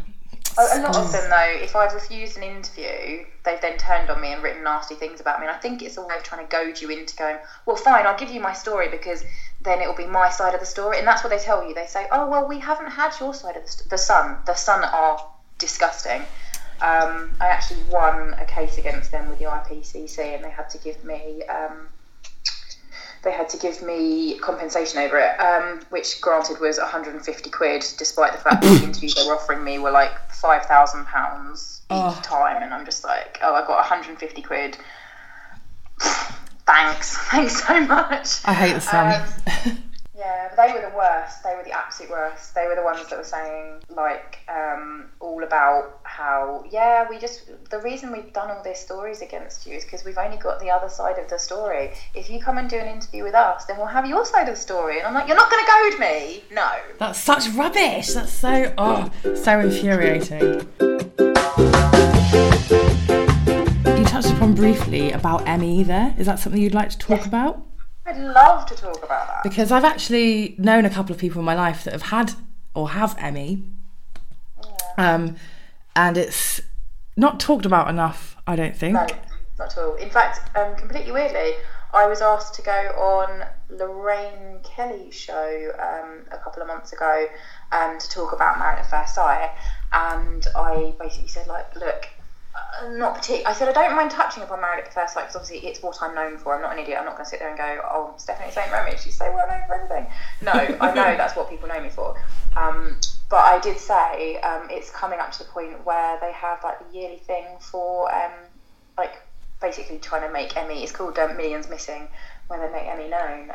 A, a lot of them, though, if I've refused an interview, they've then turned on me and written nasty things about me. And I think it's a way of trying to goad you into going, well, fine, I'll give you my story because then it will be my side of the story. And that's what they tell you. They say, oh, well, we haven't had your side of the, st- the Sun. The Sun are disgusting. Um, I actually won a case against them with the IPCC, and they had to give me. Um, they had to give me compensation over it, um, which granted was 150 quid, despite the fact that the [coughs] interviews they were offering me were like five thousand pounds each Oh. time, and I'm just like, oh, I got 150 quid. [sighs] Thanks, [laughs] thanks so much. I hate the sun. Um, [laughs] yeah, but they were the worst. They were the absolute worst. They were the ones that were saying like um, all about how yeah we just the reason we've done all these stories against you is because we've only got the other side of the story. If you come and do an interview with us, then we'll have your side of the story. And I'm like, you're not going to goad me. No. That's such rubbish. That's so oh, so infuriating. You touched upon briefly about ME there. Is that something you'd like to talk about? I'd love to talk about that. Because I've actually known a couple of people in my life that have had or have ME. Um, and it's not talked about enough, I don't think. No, not at all. In fact, um, completely weirdly, I was asked to go on Lorraine Kelly's show um, a couple of months ago um, to talk about Married at First Sight, and I basically said like, look. Uh, not particularly. I said I don't mind touching upon Married at the First Sight because obviously it's what I'm known for. I'm not an idiot. I'm not going to sit there and go, "Oh, Stephanie St. Remy, she's so well known for everything." No, I know [laughs] that's what people know me for. Um, but I did say um, it's coming up to the point where they have like the yearly thing for um, like basically trying to make ME. It's called um, Millions Missing, where they make ME known.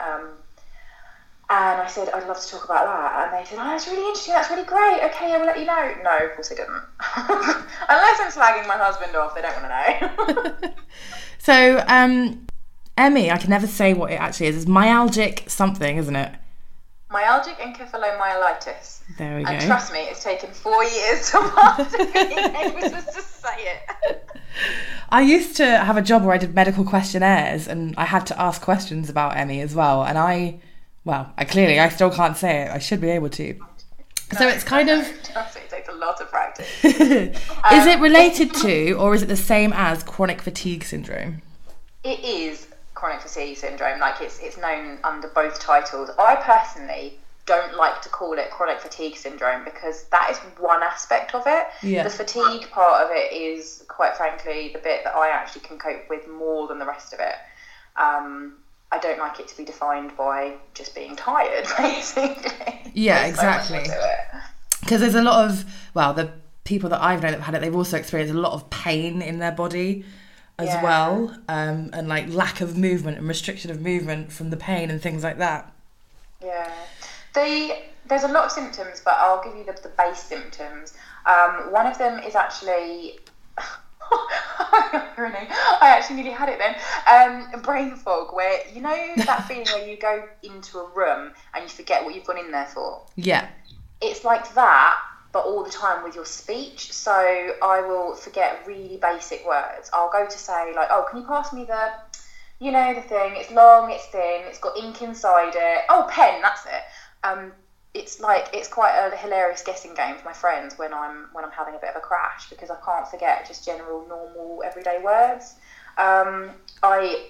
And I said I'd love to talk about that, and they said, "Oh, that's really interesting. That's really great. Okay, I will let you know." No, of course they didn't. [laughs] Unless I'm slagging my husband off, they don't want to know. [laughs] So, um, ME, I can never say what it actually is. It's myalgic something, isn't it? Myalgic encephalomyelitis. There we And go. And trust me, it's taken four years to master being able to just say it. [laughs] I used to have a job where I did medical questionnaires and I had to ask questions about ME as well. And I, well, I clearly, I still can't say it. I should be able to. So it's kind of, Trust me, it takes a lot of practice. [laughs] is it related to or is it the same as chronic fatigue syndrome? It is chronic fatigue syndrome. Like it's it's known under both titles. I personally don't like to call it chronic fatigue syndrome because that is one aspect of it. Yeah. The fatigue part of it is quite frankly the bit that I actually can cope with more than the rest of it. Um, I don't like it to be defined by just being tired, [laughs] basically. Yeah, exactly. Because there's a lot of, well, the people that I've known that have had it, they've also experienced a lot of pain in their body as Yeah. well. Um, and like lack of movement and restriction of movement from the pain and things like that. Yeah, the there's a lot of symptoms, but I'll give you the, the base symptoms. Um, one of them is actually. [laughs] [laughs] irony, I actually nearly had it then. Um, brain fog, where you know that [laughs] feeling where you go into a room and you forget what you've gone in there for. Yeah. It's like that, but all the time with your speech. So I will forget really basic words. I'll go to say like, "Oh, can you pass me the, you know, the thing? It's long, it's thin, it's got ink inside it. Oh, pen, that's it." Um, it's like it's quite a hilarious guessing game for my friends when I'm when I'm having a bit of a crash because I can't forget just general normal everyday words. Um, I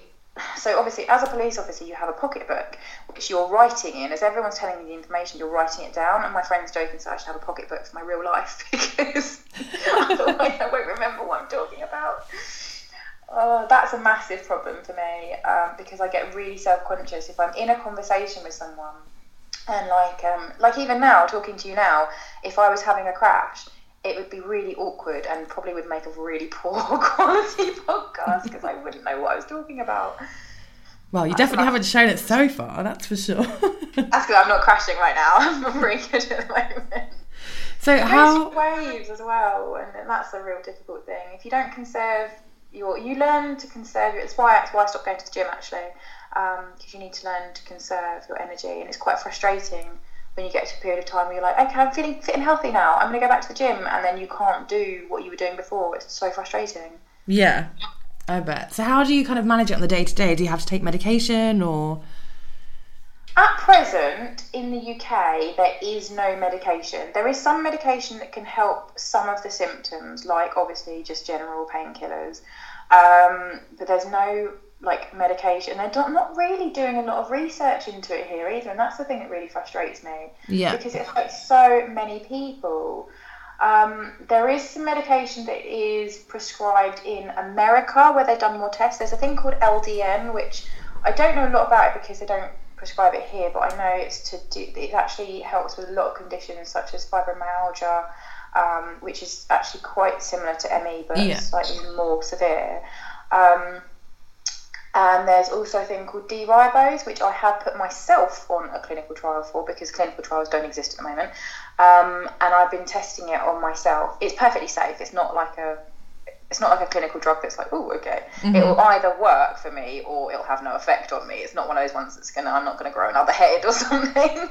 so obviously as a police officer you have a pocketbook which you're writing in. As everyone's telling you the information you're writing it down. And my friend's joking so I should have a pocketbook for my real life [laughs] because otherwise I won't remember what I'm talking about. Oh, that's a massive problem for me um, because I get really self-conscious if I'm in a conversation with someone and like um, like even now talking to you now if I was having a crash it would be really awkward and probably would make a really [laughs] poor quality podcast because I wouldn't know what I was talking about. Well, you definitely haven't shown it so far, that's for sure. that's because I'm not crashing right now. [laughs] I'm really good at the moment. So how waves as well, and that's a real difficult thing. If you don't conserve your, you learn to conserve your. It's why that's why I stopped going to the gym actually, because um, you need to learn to conserve your energy, and it's quite frustrating when you get to a period of time where you're like, okay, I'm feeling fit and healthy now. I'm going to go back to the gym, and then you can't do what you were doing before. It's so frustrating. Yeah, I bet. So how do you kind of manage it on the day to day? Do you have to take medication or? At present, in the UK, there is no medication. There is some medication that can help some of the symptoms, like obviously just general painkillers. Um, but there's no like medication. They're not really doing a lot of research into it here either, and that's the thing that really frustrates me. Yeah. Because it affects so many people. Um, there is some medication that is prescribed in America where they've done more tests. There's a thing called LDN, which I don't know a lot about it because they don't prescribe it here, but I know it's to do. It actually helps with a lot of conditions such as fibromyalgia, um, which is actually quite similar to ME, but yeah. slightly more severe. Um, and there's also a thing called D-ribose, which I have put myself on a clinical trial for because clinical trials don't exist at the moment. Um, and I've been testing it on myself. It's perfectly safe. It's not like a it's not like a clinical drug that's like, oh, okay. Mm-hmm. It will either work for me or it'll have no effect on me. It's not one of those ones that's gonna I'm not gonna grow another head or [laughs] something.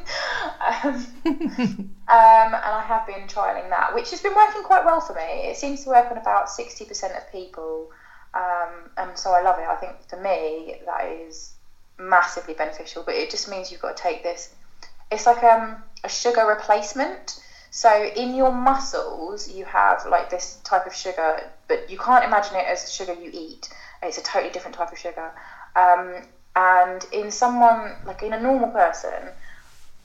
um, [laughs] um, and I have been trialing that, which has been working quite well for me. It seems to work on about sixty percent of people. Um, and so I love it. I think for me that is massively beneficial, but it just means you've got to take this. It's like um, a sugar replacement. So in your muscles, you have like this type of sugar, but you can't imagine it as sugar you eat. It's a totally different type of sugar. Um, and in someone like in a normal person,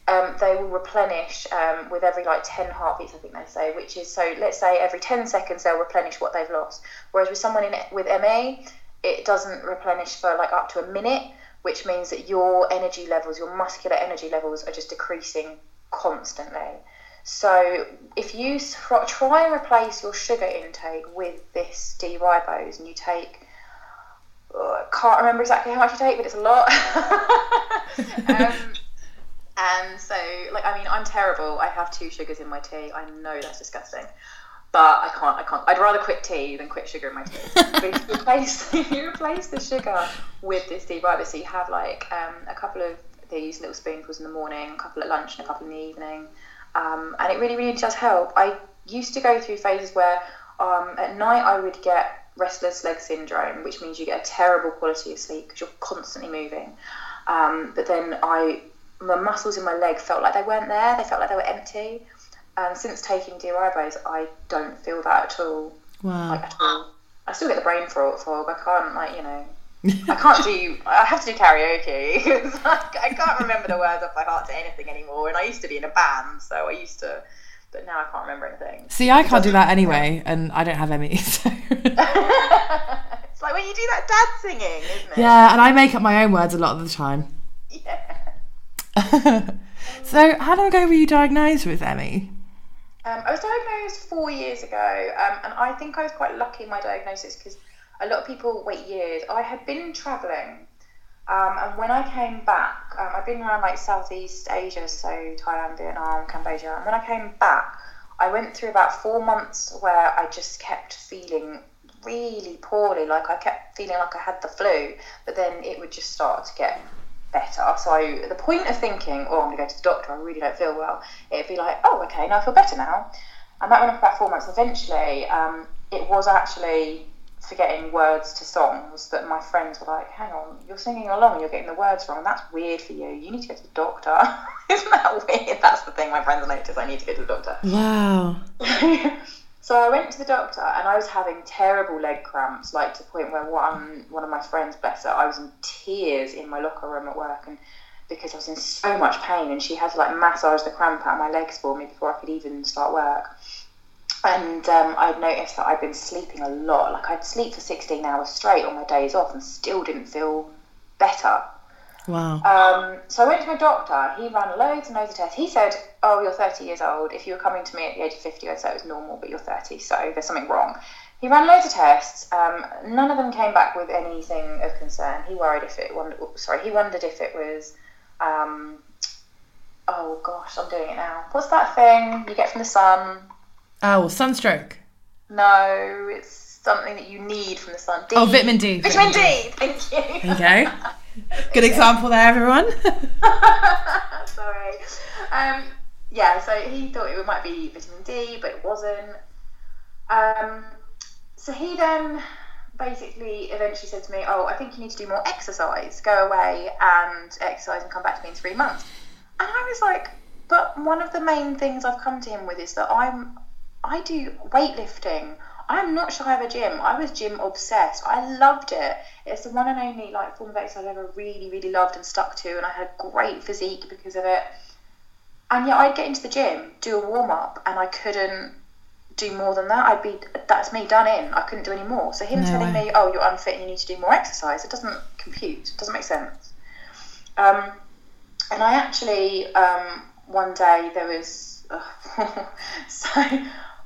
um, they will replenish um, with every like 10 heartbeats, I think they say, which is so let's say every 10 seconds they'll replenish what they've lost. Whereas with someone in with ME, it doesn't replenish for like up to a minute, which means that your energy levels, your muscular energy levels, are just decreasing constantly. So if you try and replace your sugar intake with this D-ribose and you take I can't remember exactly how much you take, but it's a lot. [laughs] um, and so, like, I mean, I'm terrible. I have two sugars in my tea. I know that's disgusting, but I can't. I can't. I'd rather quit tea than quit sugar in my tea. but if you replace, if you [laughs] replace the sugar with this D-ribose, so you have like um, a couple of these little spoonfuls in the morning, a couple at lunch, and a couple in the evening, um, and it really, really does help. I used to go through phases where um, at night I would get restless leg syndrome, which means you get a terrible quality of sleep because you're constantly moving. Um, but then I the muscles in my leg felt like they weren't there. They felt like they were empty. And since taking D-ribose, I don't feel that at all. Wow. Like, at all. I still get the brain fog. I can't, like, you know, I [laughs] can't do. I have to do karaoke [laughs] because I can't remember the words off by heart to anything anymore. And I used to be in a band, so I used to, but now I can't remember anything. See, I can't do that anyway, and I don't have ME. [laughs] So. it's like when you do that dad singing, isn't it? Yeah, and I make up my own words a lot of the time. Yeah. [laughs] so, how long ago were you diagnosed with ME? Um, I was diagnosed four years ago, um, and I think I was quite lucky in my diagnosis because a lot of people wait years. I had been travelling, um, and when I came back, um, I've been around like Southeast Asia, so Thailand, Vietnam, Cambodia, and when I came back, I went through about four months where I just kept feeling really poorly, like I kept feeling like I had the flu, but then it would just start to get better. So the point of thinking, oh, I'm going to go to the doctor, I really don't feel well, it'd be like, oh, okay, now I feel better now. And that went on for about four months. Eventually, um, it was actually forgetting words to songs that my friends were like, hang on, you're singing along and you're getting the words wrong. That's weird for you. You need to go to the doctor. [laughs] Isn't that Weird. That's the thing my friends noticed. I need to go to the doctor. Wow. [laughs] so I went to the doctor and I was having terrible leg cramps, like to the point where one one of my friends, bless her, I was in tears in my locker room at work and because I was in so much pain and she had to like massage the cramp out of my legs for me before I could even start work. And um, I'd noticed that I'd been sleeping a lot. Like I'd sleep for 16 hours straight on my days off and still didn't feel better. Wow. Um, so I went to my doctor. He ran loads and loads of tests. He said, "Oh, you're 30 years old. If you were coming to me at the age of 50, I'd say it was normal, but you're 30, so there's something wrong." He ran loads of tests. Um, none of them came back with anything of concern. He worried if it wondered, sorry, he wondered if it was, um, oh gosh, I'm doing it now. What's that thing you get from the sun? Oh, sunstroke. No, it's something that you need from the sun. D. Oh, vitamin D. Vitamin D. Thank you. Okay. [laughs] Good example there, everyone. [laughs] Sorry. Um, yeah, so he thought it might be vitamin D, but it wasn't. Um, so he then basically eventually said to me, "Oh, I think you need to do more exercise. Go away and exercise and come back to me in three months." And I was like, "But one of the main things I've come to him with is that I'm, I do weightlifting." I'm not shy of a gym. I was gym obsessed. I loved it. It's the one and only like form of exercise I've ever really, really loved and stuck to, and I had great physique because of it. And yet I'd get into the gym, do a warm up, and I couldn't do more than that. I'd be that's me done in. I couldn't do any more. So him No telling way. me, "Oh, you're unfit and you need to do more exercise," it doesn't compute. It doesn't make sense. Um, and I actually um, one day there was [laughs] so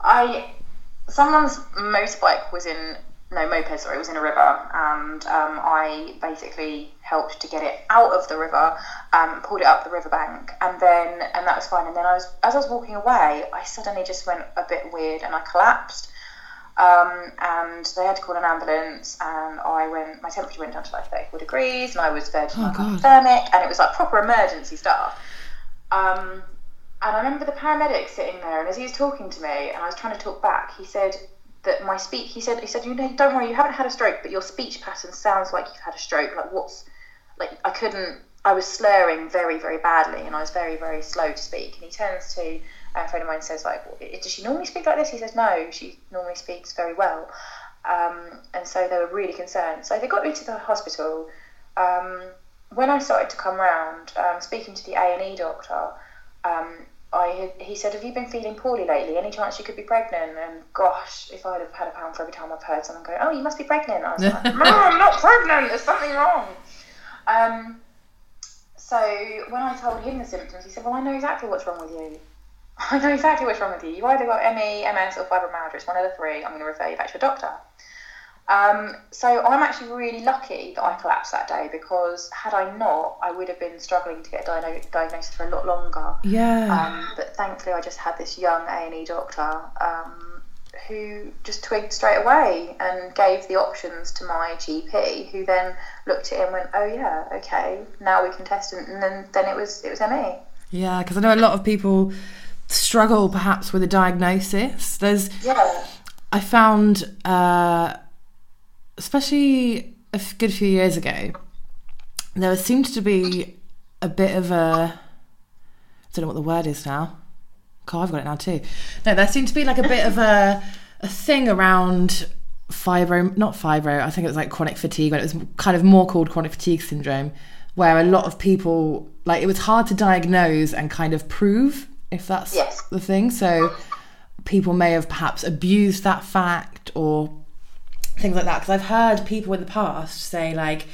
I someone's motorbike was in no moped sorry was in a river and um, I basically helped to get it out of the river um, pulled it up the riverbank and then and that was fine. And then I was as I was walking away I suddenly just went a bit weird and I collapsed. Um, and they had to call an ambulance and I went my temperature went down to like 34 degrees and I was verging Oh, hypothermic and it was like proper emergency stuff. Um, and I remember the paramedic sitting there, and as he was talking to me, and I was trying to talk back, he said that my speech. He said, he said, you know, don't worry, you haven't had a stroke, but your speech pattern sounds like you've had a stroke. Like what's, like I couldn't. I was slurring very, very badly, and I was very, very slow to speak. And he turns to a friend of mine and says, like, does she normally speak like this? He says, no, she normally speaks very well. Um, and so they were really concerned. So they got me to the hospital. Um, when I started to come round, um, speaking to the A and E doctor, um, I had, he said, "Have you been feeling poorly lately? Any chance you could be pregnant?" And gosh, if I'd have had a pound for every time I've heard someone go, "Oh, you must be pregnant," I was like, [laughs] "No, I'm not pregnant. There's something wrong." Um, so when I told him the symptoms, he said, "Well, I know exactly what's wrong with you. [laughs] I know exactly what's wrong with you. You either got ME, MS, or fibromyalgia. It's one of the three. I'm going to refer you back to a doctor." Um, so I'm actually really lucky that I collapsed that day because had I not, I would have been struggling to get a diagno- diagnosis for a lot longer. Yeah. Um, but thankfully, I just had this young A and E doctor um, who just twigged straight away and gave the options to my GP, who then looked at it and went, "Oh yeah, okay, now we can test it." And then then it was it was ME. Yeah, because I know a lot of people struggle perhaps with a diagnosis. There's, Yeah, I found, uh, especially a good few years ago, there seemed to be a bit of a, I don't know what the word is now. God, I've got it now too. No, there seemed to be like a bit of a, a thing around fibro, not fibro, I think it was like chronic fatigue, but it was kind of more called chronic fatigue syndrome, where a lot of people, like it was hard to diagnose and kind of prove if that's Yes. the thing. So people may have perhaps abused that fact or things like that. Because I've heard people in the past say, like,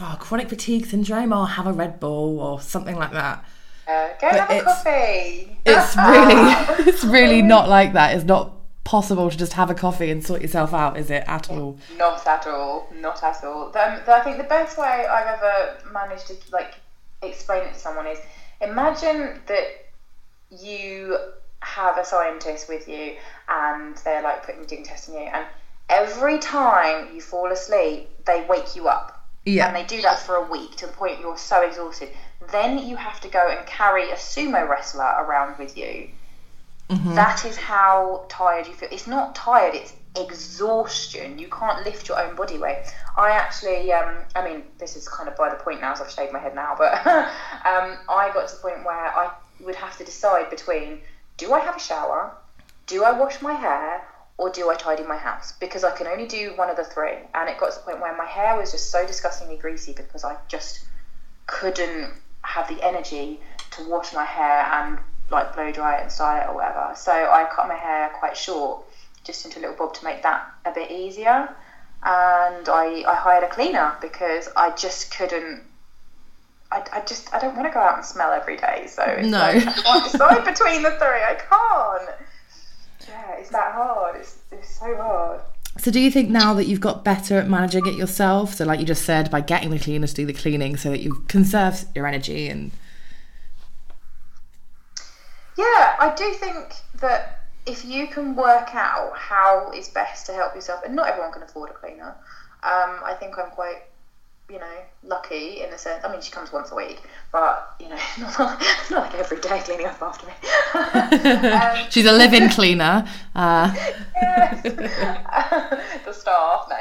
oh, chronic fatigue syndrome, I'll have a Red Bull or something like that. uh, go and have a it's- coffee. It's really, [laughs] [laughs] it's really not like that. It's not possible to just have a coffee and sort yourself out, is it at all? Not at all. Not at all. Um, I think the best way I've ever managed to like explain it to someone is imagine that you have a scientist with you and they're like putting doing tests on you and every time you fall asleep they wake you up Yeah. and they do that for a week to the point you're so exhausted then you have to go and carry a sumo wrestler around with you that is how tired you feel. It's not tired, it's exhaustion. You can't lift your own body weight. I actually, um, I mean, this is kind of by the point now, as I've shaved my head now, but [laughs] um, I got to the point where I would have to decide between do I have a shower, do I wash my hair, or do I tidy my house? Because I can only do one of the three. And it got to the point where my hair was just so disgustingly greasy because I just couldn't have the energy to wash my hair and like blow dry it and style it or whatever. So I cut my hair quite short, just into a little bob to make that a bit easier. And I, I hired a cleaner because I just couldn't. I, I just I don't want to go out and smell every day. So No. like, I can't decide between the three. I can't. Yeah, it's that hard. It's, it's so hard. So do you think now that you've got better at managing it yourself, so like you just said, by getting the cleaner to do the cleaning so that you conserve your energy and Yeah, I do think that if you can work out how is best to help yourself, and not everyone can afford a cleaner. Um, I think I'm quite, you know, lucky in a sense. I mean, she comes once a week, but you know, [laughs] not, not like every day cleaning up after me. [laughs] um, she's a live-in cleaner. Uh, [laughs] the staff, no.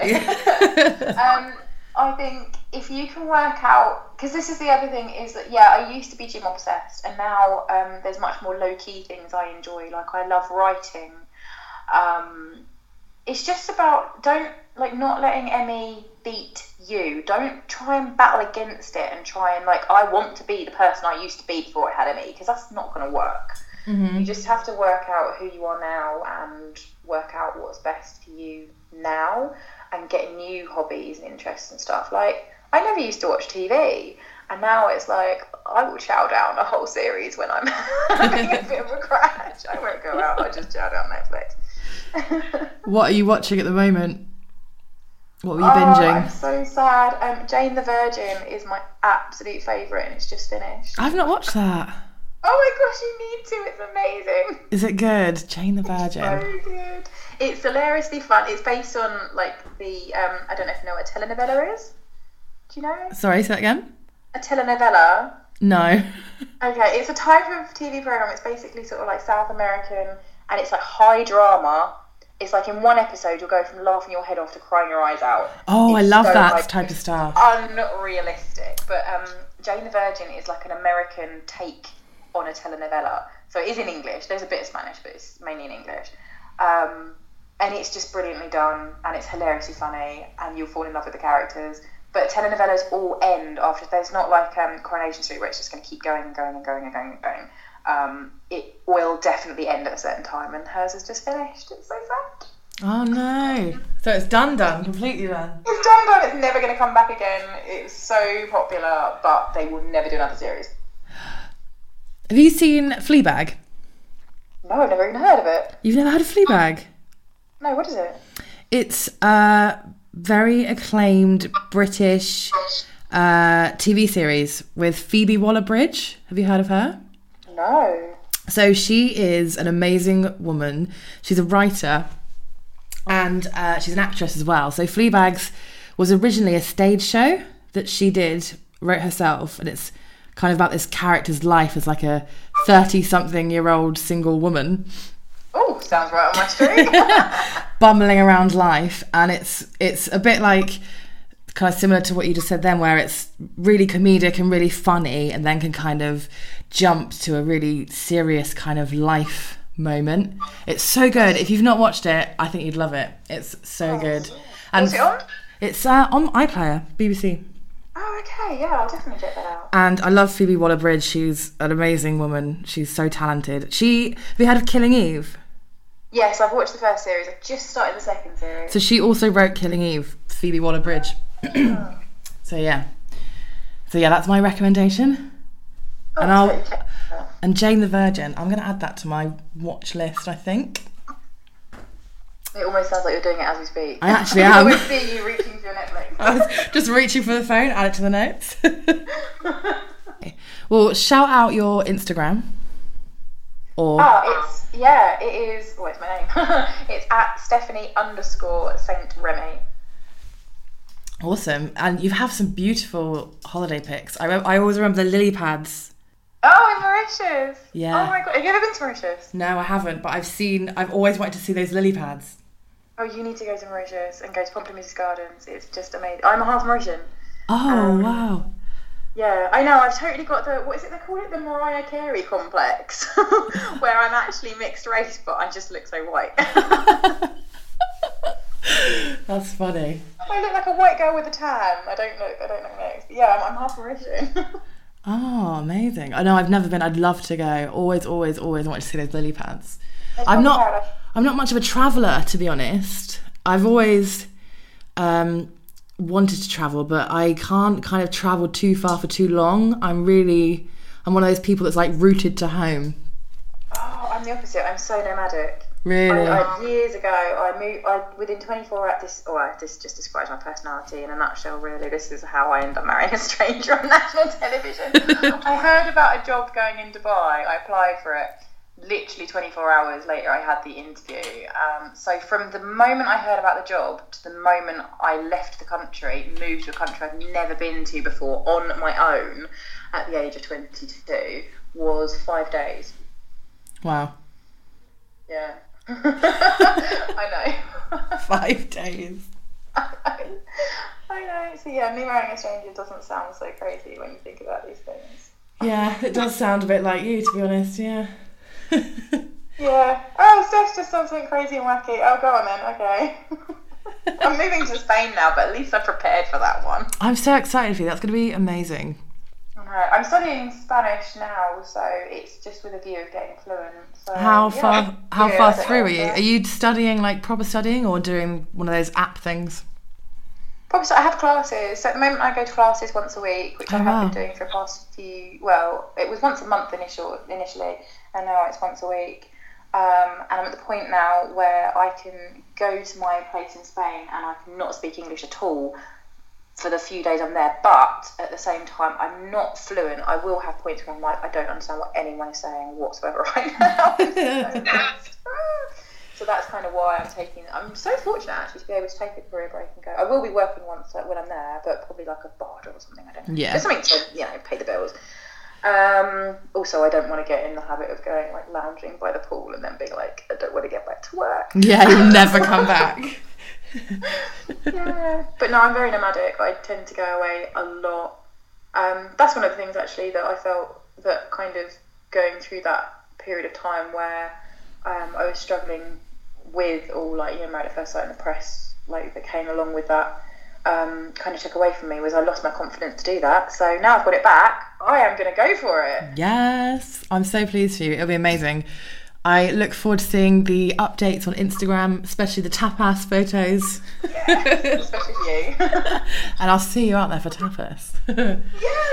um, I think if you can work out, because this is the other thing, is that yeah, I used to be gym obsessed, and now um, there's much more low key things I enjoy. Like I love writing. Um, it's just about don't like not letting ME beat you. Don't try and battle against it and try and like I want to be the person I used to be before it had me because that's not going to work. Mm-hmm. You just have to work out who you are now and work out what's best for you now and get new hobbies and interests and stuff. Like, I never used to watch TV, and now it's like I will chow down a whole series when I'm [laughs] having a bit of a crash. I won't go out, I just chow down Netflix. [laughs] what are you watching at the moment? What were you Oh, binging? I'm so sad. Um, Jane the Virgin is my absolute favourite, and it's just finished. I've not watched that. Oh my gosh, you need to! It's amazing. Is it good? Jane the Virgin. So good. It's hilariously fun. It's based on like the um, I don't know if you know what a telenovela is. Do you know Sorry, say that again. a telenovela? No. Okay, it's a type of TV program. It's basically sort of like South American, and it's like high drama. It's like in one episode you'll go from laughing your head off to crying your eyes out. Oh, I love so, that like, type of stuff. unrealistic. But um, Jane the Virgin is like an American take on a telenovela. So it is in English. There's a bit of Spanish, but it's mainly in English. Um, and it's just brilliantly done, and it's hilariously funny, and you'll fall in love with the characters. But telenovelas all end after. There's not like um, Coronation Street where it's just going to keep going and going and going and going and going. Um, it will definitely end at a certain time, and hers is just finished. It's so sad. Oh no. So it's done, done, completely done. It's done, done. It's never going to come back again. It's so popular, but they will never do another series. Have you seen Fleabag? No, I've never even heard of it. You've never heard of Fleabag? No, what is it? It's a very acclaimed British uh, TV series with Phoebe Waller-Bridge. Have you heard of her? No. So she is an amazing woman. She's a writer and uh, she's an actress as well. So Fleabags was originally a stage show that she did, wrote herself, and it's kind of about this character's life as like a 30 something year old single woman Oh, sounds right on my street. [laughs] bumbling around life and it's it's a bit like kind of similar to what you just said then where it's really comedic and really funny and then can kind of jump to a really serious kind of life moment it's so good if you've not watched it i think you'd love it it's so good and it on? it's uh, on iplayer bbc Oh, okay. Yeah, I'll definitely check that out. and I love Phoebe Waller-Bridge. She's an amazing woman. She's so talented. She have you heard of Killing Eve? Yes, I've watched the first series. I've just started the second series. So she also wrote Killing Eve, Phoebe Waller Bridge. [coughs] so yeah. So yeah, that's my recommendation. And I'll that out. and Jane the Virgin. I'm gonna add that to my watch list, I think. It almost sounds like you're doing it as we speak. I actually [laughs] I am. always see you reaching for your Netflix. I was just reaching for the phone, add it to the notes. [laughs] [laughs] well, shout out your Instagram. Or Ah, it's yeah, it is. Oh, it's my name. it's at Stephanie underscore Saint Remy. awesome. And you have some beautiful holiday pics. I, rem- I always remember the lily pads. Oh, in Mauritius. Yeah. Oh my god, have you ever been to Mauritius? No, I haven't, but I've seen I've always wanted to see those lily pads. Oh, you need to go to Mauritius and go to Pamplemousse Gardens. It's just amazing. I'm a half Mauritian. Oh Um, wow. Yeah, I know. I've totally got the what is it they call it? The Mariah Carey complex, [laughs] where I'm actually mixed race, but I just look so white. [laughs] That's funny. I look like a white girl with a tan. I don't look. I don't look mixed. Yeah, I'm, I'm half Mauritian. [laughs] Oh, amazing! I know I've never been. I'd love to go. Always, always, always want to see those lily pads. I'm not. paradise. I'm not much of a traveller, to be honest. I've always um, wanted to travel, but I can't kind of travel too far for too long. I'm really. I'm one of those people that's like rooted to home. Oh, I'm the opposite. I'm so nomadic. Really. I, I, years ago, I moved. I within 24 hours. This, oh, this just describes my personality in a nutshell. Really, this is how I end up marrying a stranger on [laughs] national television. [laughs] I heard about a job going in Dubai. I applied for it. Literally 24 hours later, I had the interview. Um, so from the moment I heard about the job to the moment I left the country, moved to a country I've never been to before on my own, at the age of 22, was five days. wow. Yeah. [laughs] I know. [laughs] Five days. [laughs] I know. So yeah, me marrying a stranger doesn't sound so crazy when you think about these things. Yeah, it does sound a bit like you, to be honest. Yeah. Yeah. Oh, Steph just done something crazy and wacky. Oh, go on then. Okay. I'm moving to Spain now, but at least I'm prepared for that one. I'm so excited for you. That's going to be amazing. I'm studying Spanish now, so it's just with a view of getting fluent. So, How yeah. far? How Yeah, far through are you? Are you studying like proper studying or doing one of those app things? Probably so I have classes. So at the moment, I go to classes once a week, which I Oh, have wow. been doing for the past few. Well, it was once a month initial initially, and now it's once a week. Um, and I'm at the point now where I can go to my place in Spain and I can not speak English at all for the few days I'm there. But at the same time, I'm not fluent. I will have points where I'm like, I don't understand what anyone is saying whatsoever [laughs] right now. [laughs] [laughs] So that's kind of why I'm taking. I'm so fortunate actually to be able to take a career break and go. I will be working once like, when I'm there, but probably like a barger or something. I don't know. Yeah. Just something to you know pay the bills. Um, also, I don't want to get in the habit of going like lounging by the pool and then being like, I don't want to get back to work. Yeah, you'll never come back. Yeah. [laughs] [laughs] But no, I'm very nomadic. I tend to go away a lot. Um, that's one of the things actually that I felt that kind of going through that period of time where um, I was struggling with all like you know married at first sight and the press like that came along with that um, kind of took away from me was I lost my confidence to do that. So now I've got it back. I am going to go for it. Yes, I'm so pleased for you. It'll be amazing. I look forward to seeing the updates on Instagram, especially the tapas photos. Especially you. [laughs] and I'll see you out there for tapas. [laughs] yeah,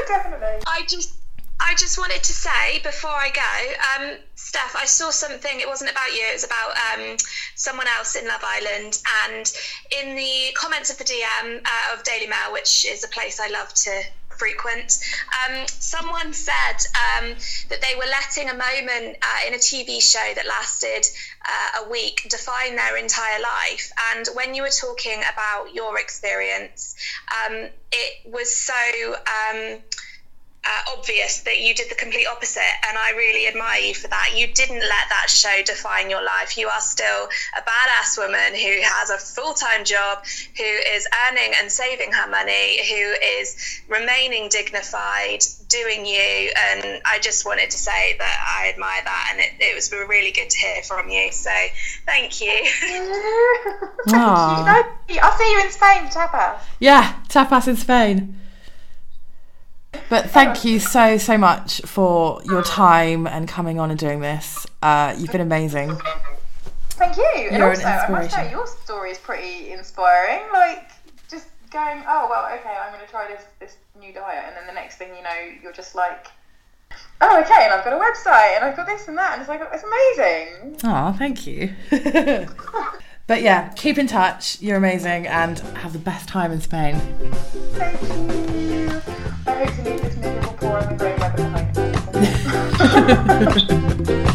definitely. I just I just wanted to say before I go, um, Steph, I saw something. It wasn't about you. It was about um, someone else in Love Island. And in the comments of the DM uh, of Daily Mail, which is a place I love to frequent, um, someone said um, that they were letting a moment uh, in a TV show that lasted uh, a week define their entire life. And when you were talking about your experience, um, it was so. Uh, obvious that you did the complete opposite, and I really admire you for that. You didn't let that show define your life. You are still a badass woman who has a full time job, who is earning and saving her money, who is remaining dignified, doing you. And I just wanted to say that I admire that, and it, it was really good to hear from you. So thank you. [laughs] Aw. I'll see you in Spain, tapas. yeah, tapas in Spain. But thank you so, so much for your time and coming on and doing this. Uh, you've been amazing. Thank you. and You're an also, I must say, your story is pretty inspiring. Like, just going, oh, well, okay, I'm going to try this, this new diet. And then the next thing you know, you're just like, oh, okay, and I've got a website, and I've got this and that. And it's like, it's amazing. Oh, thank you. [laughs] but yeah, keep in touch. You're amazing and have the best time in Spain. Thank you never to meet this miserable poor on the grave.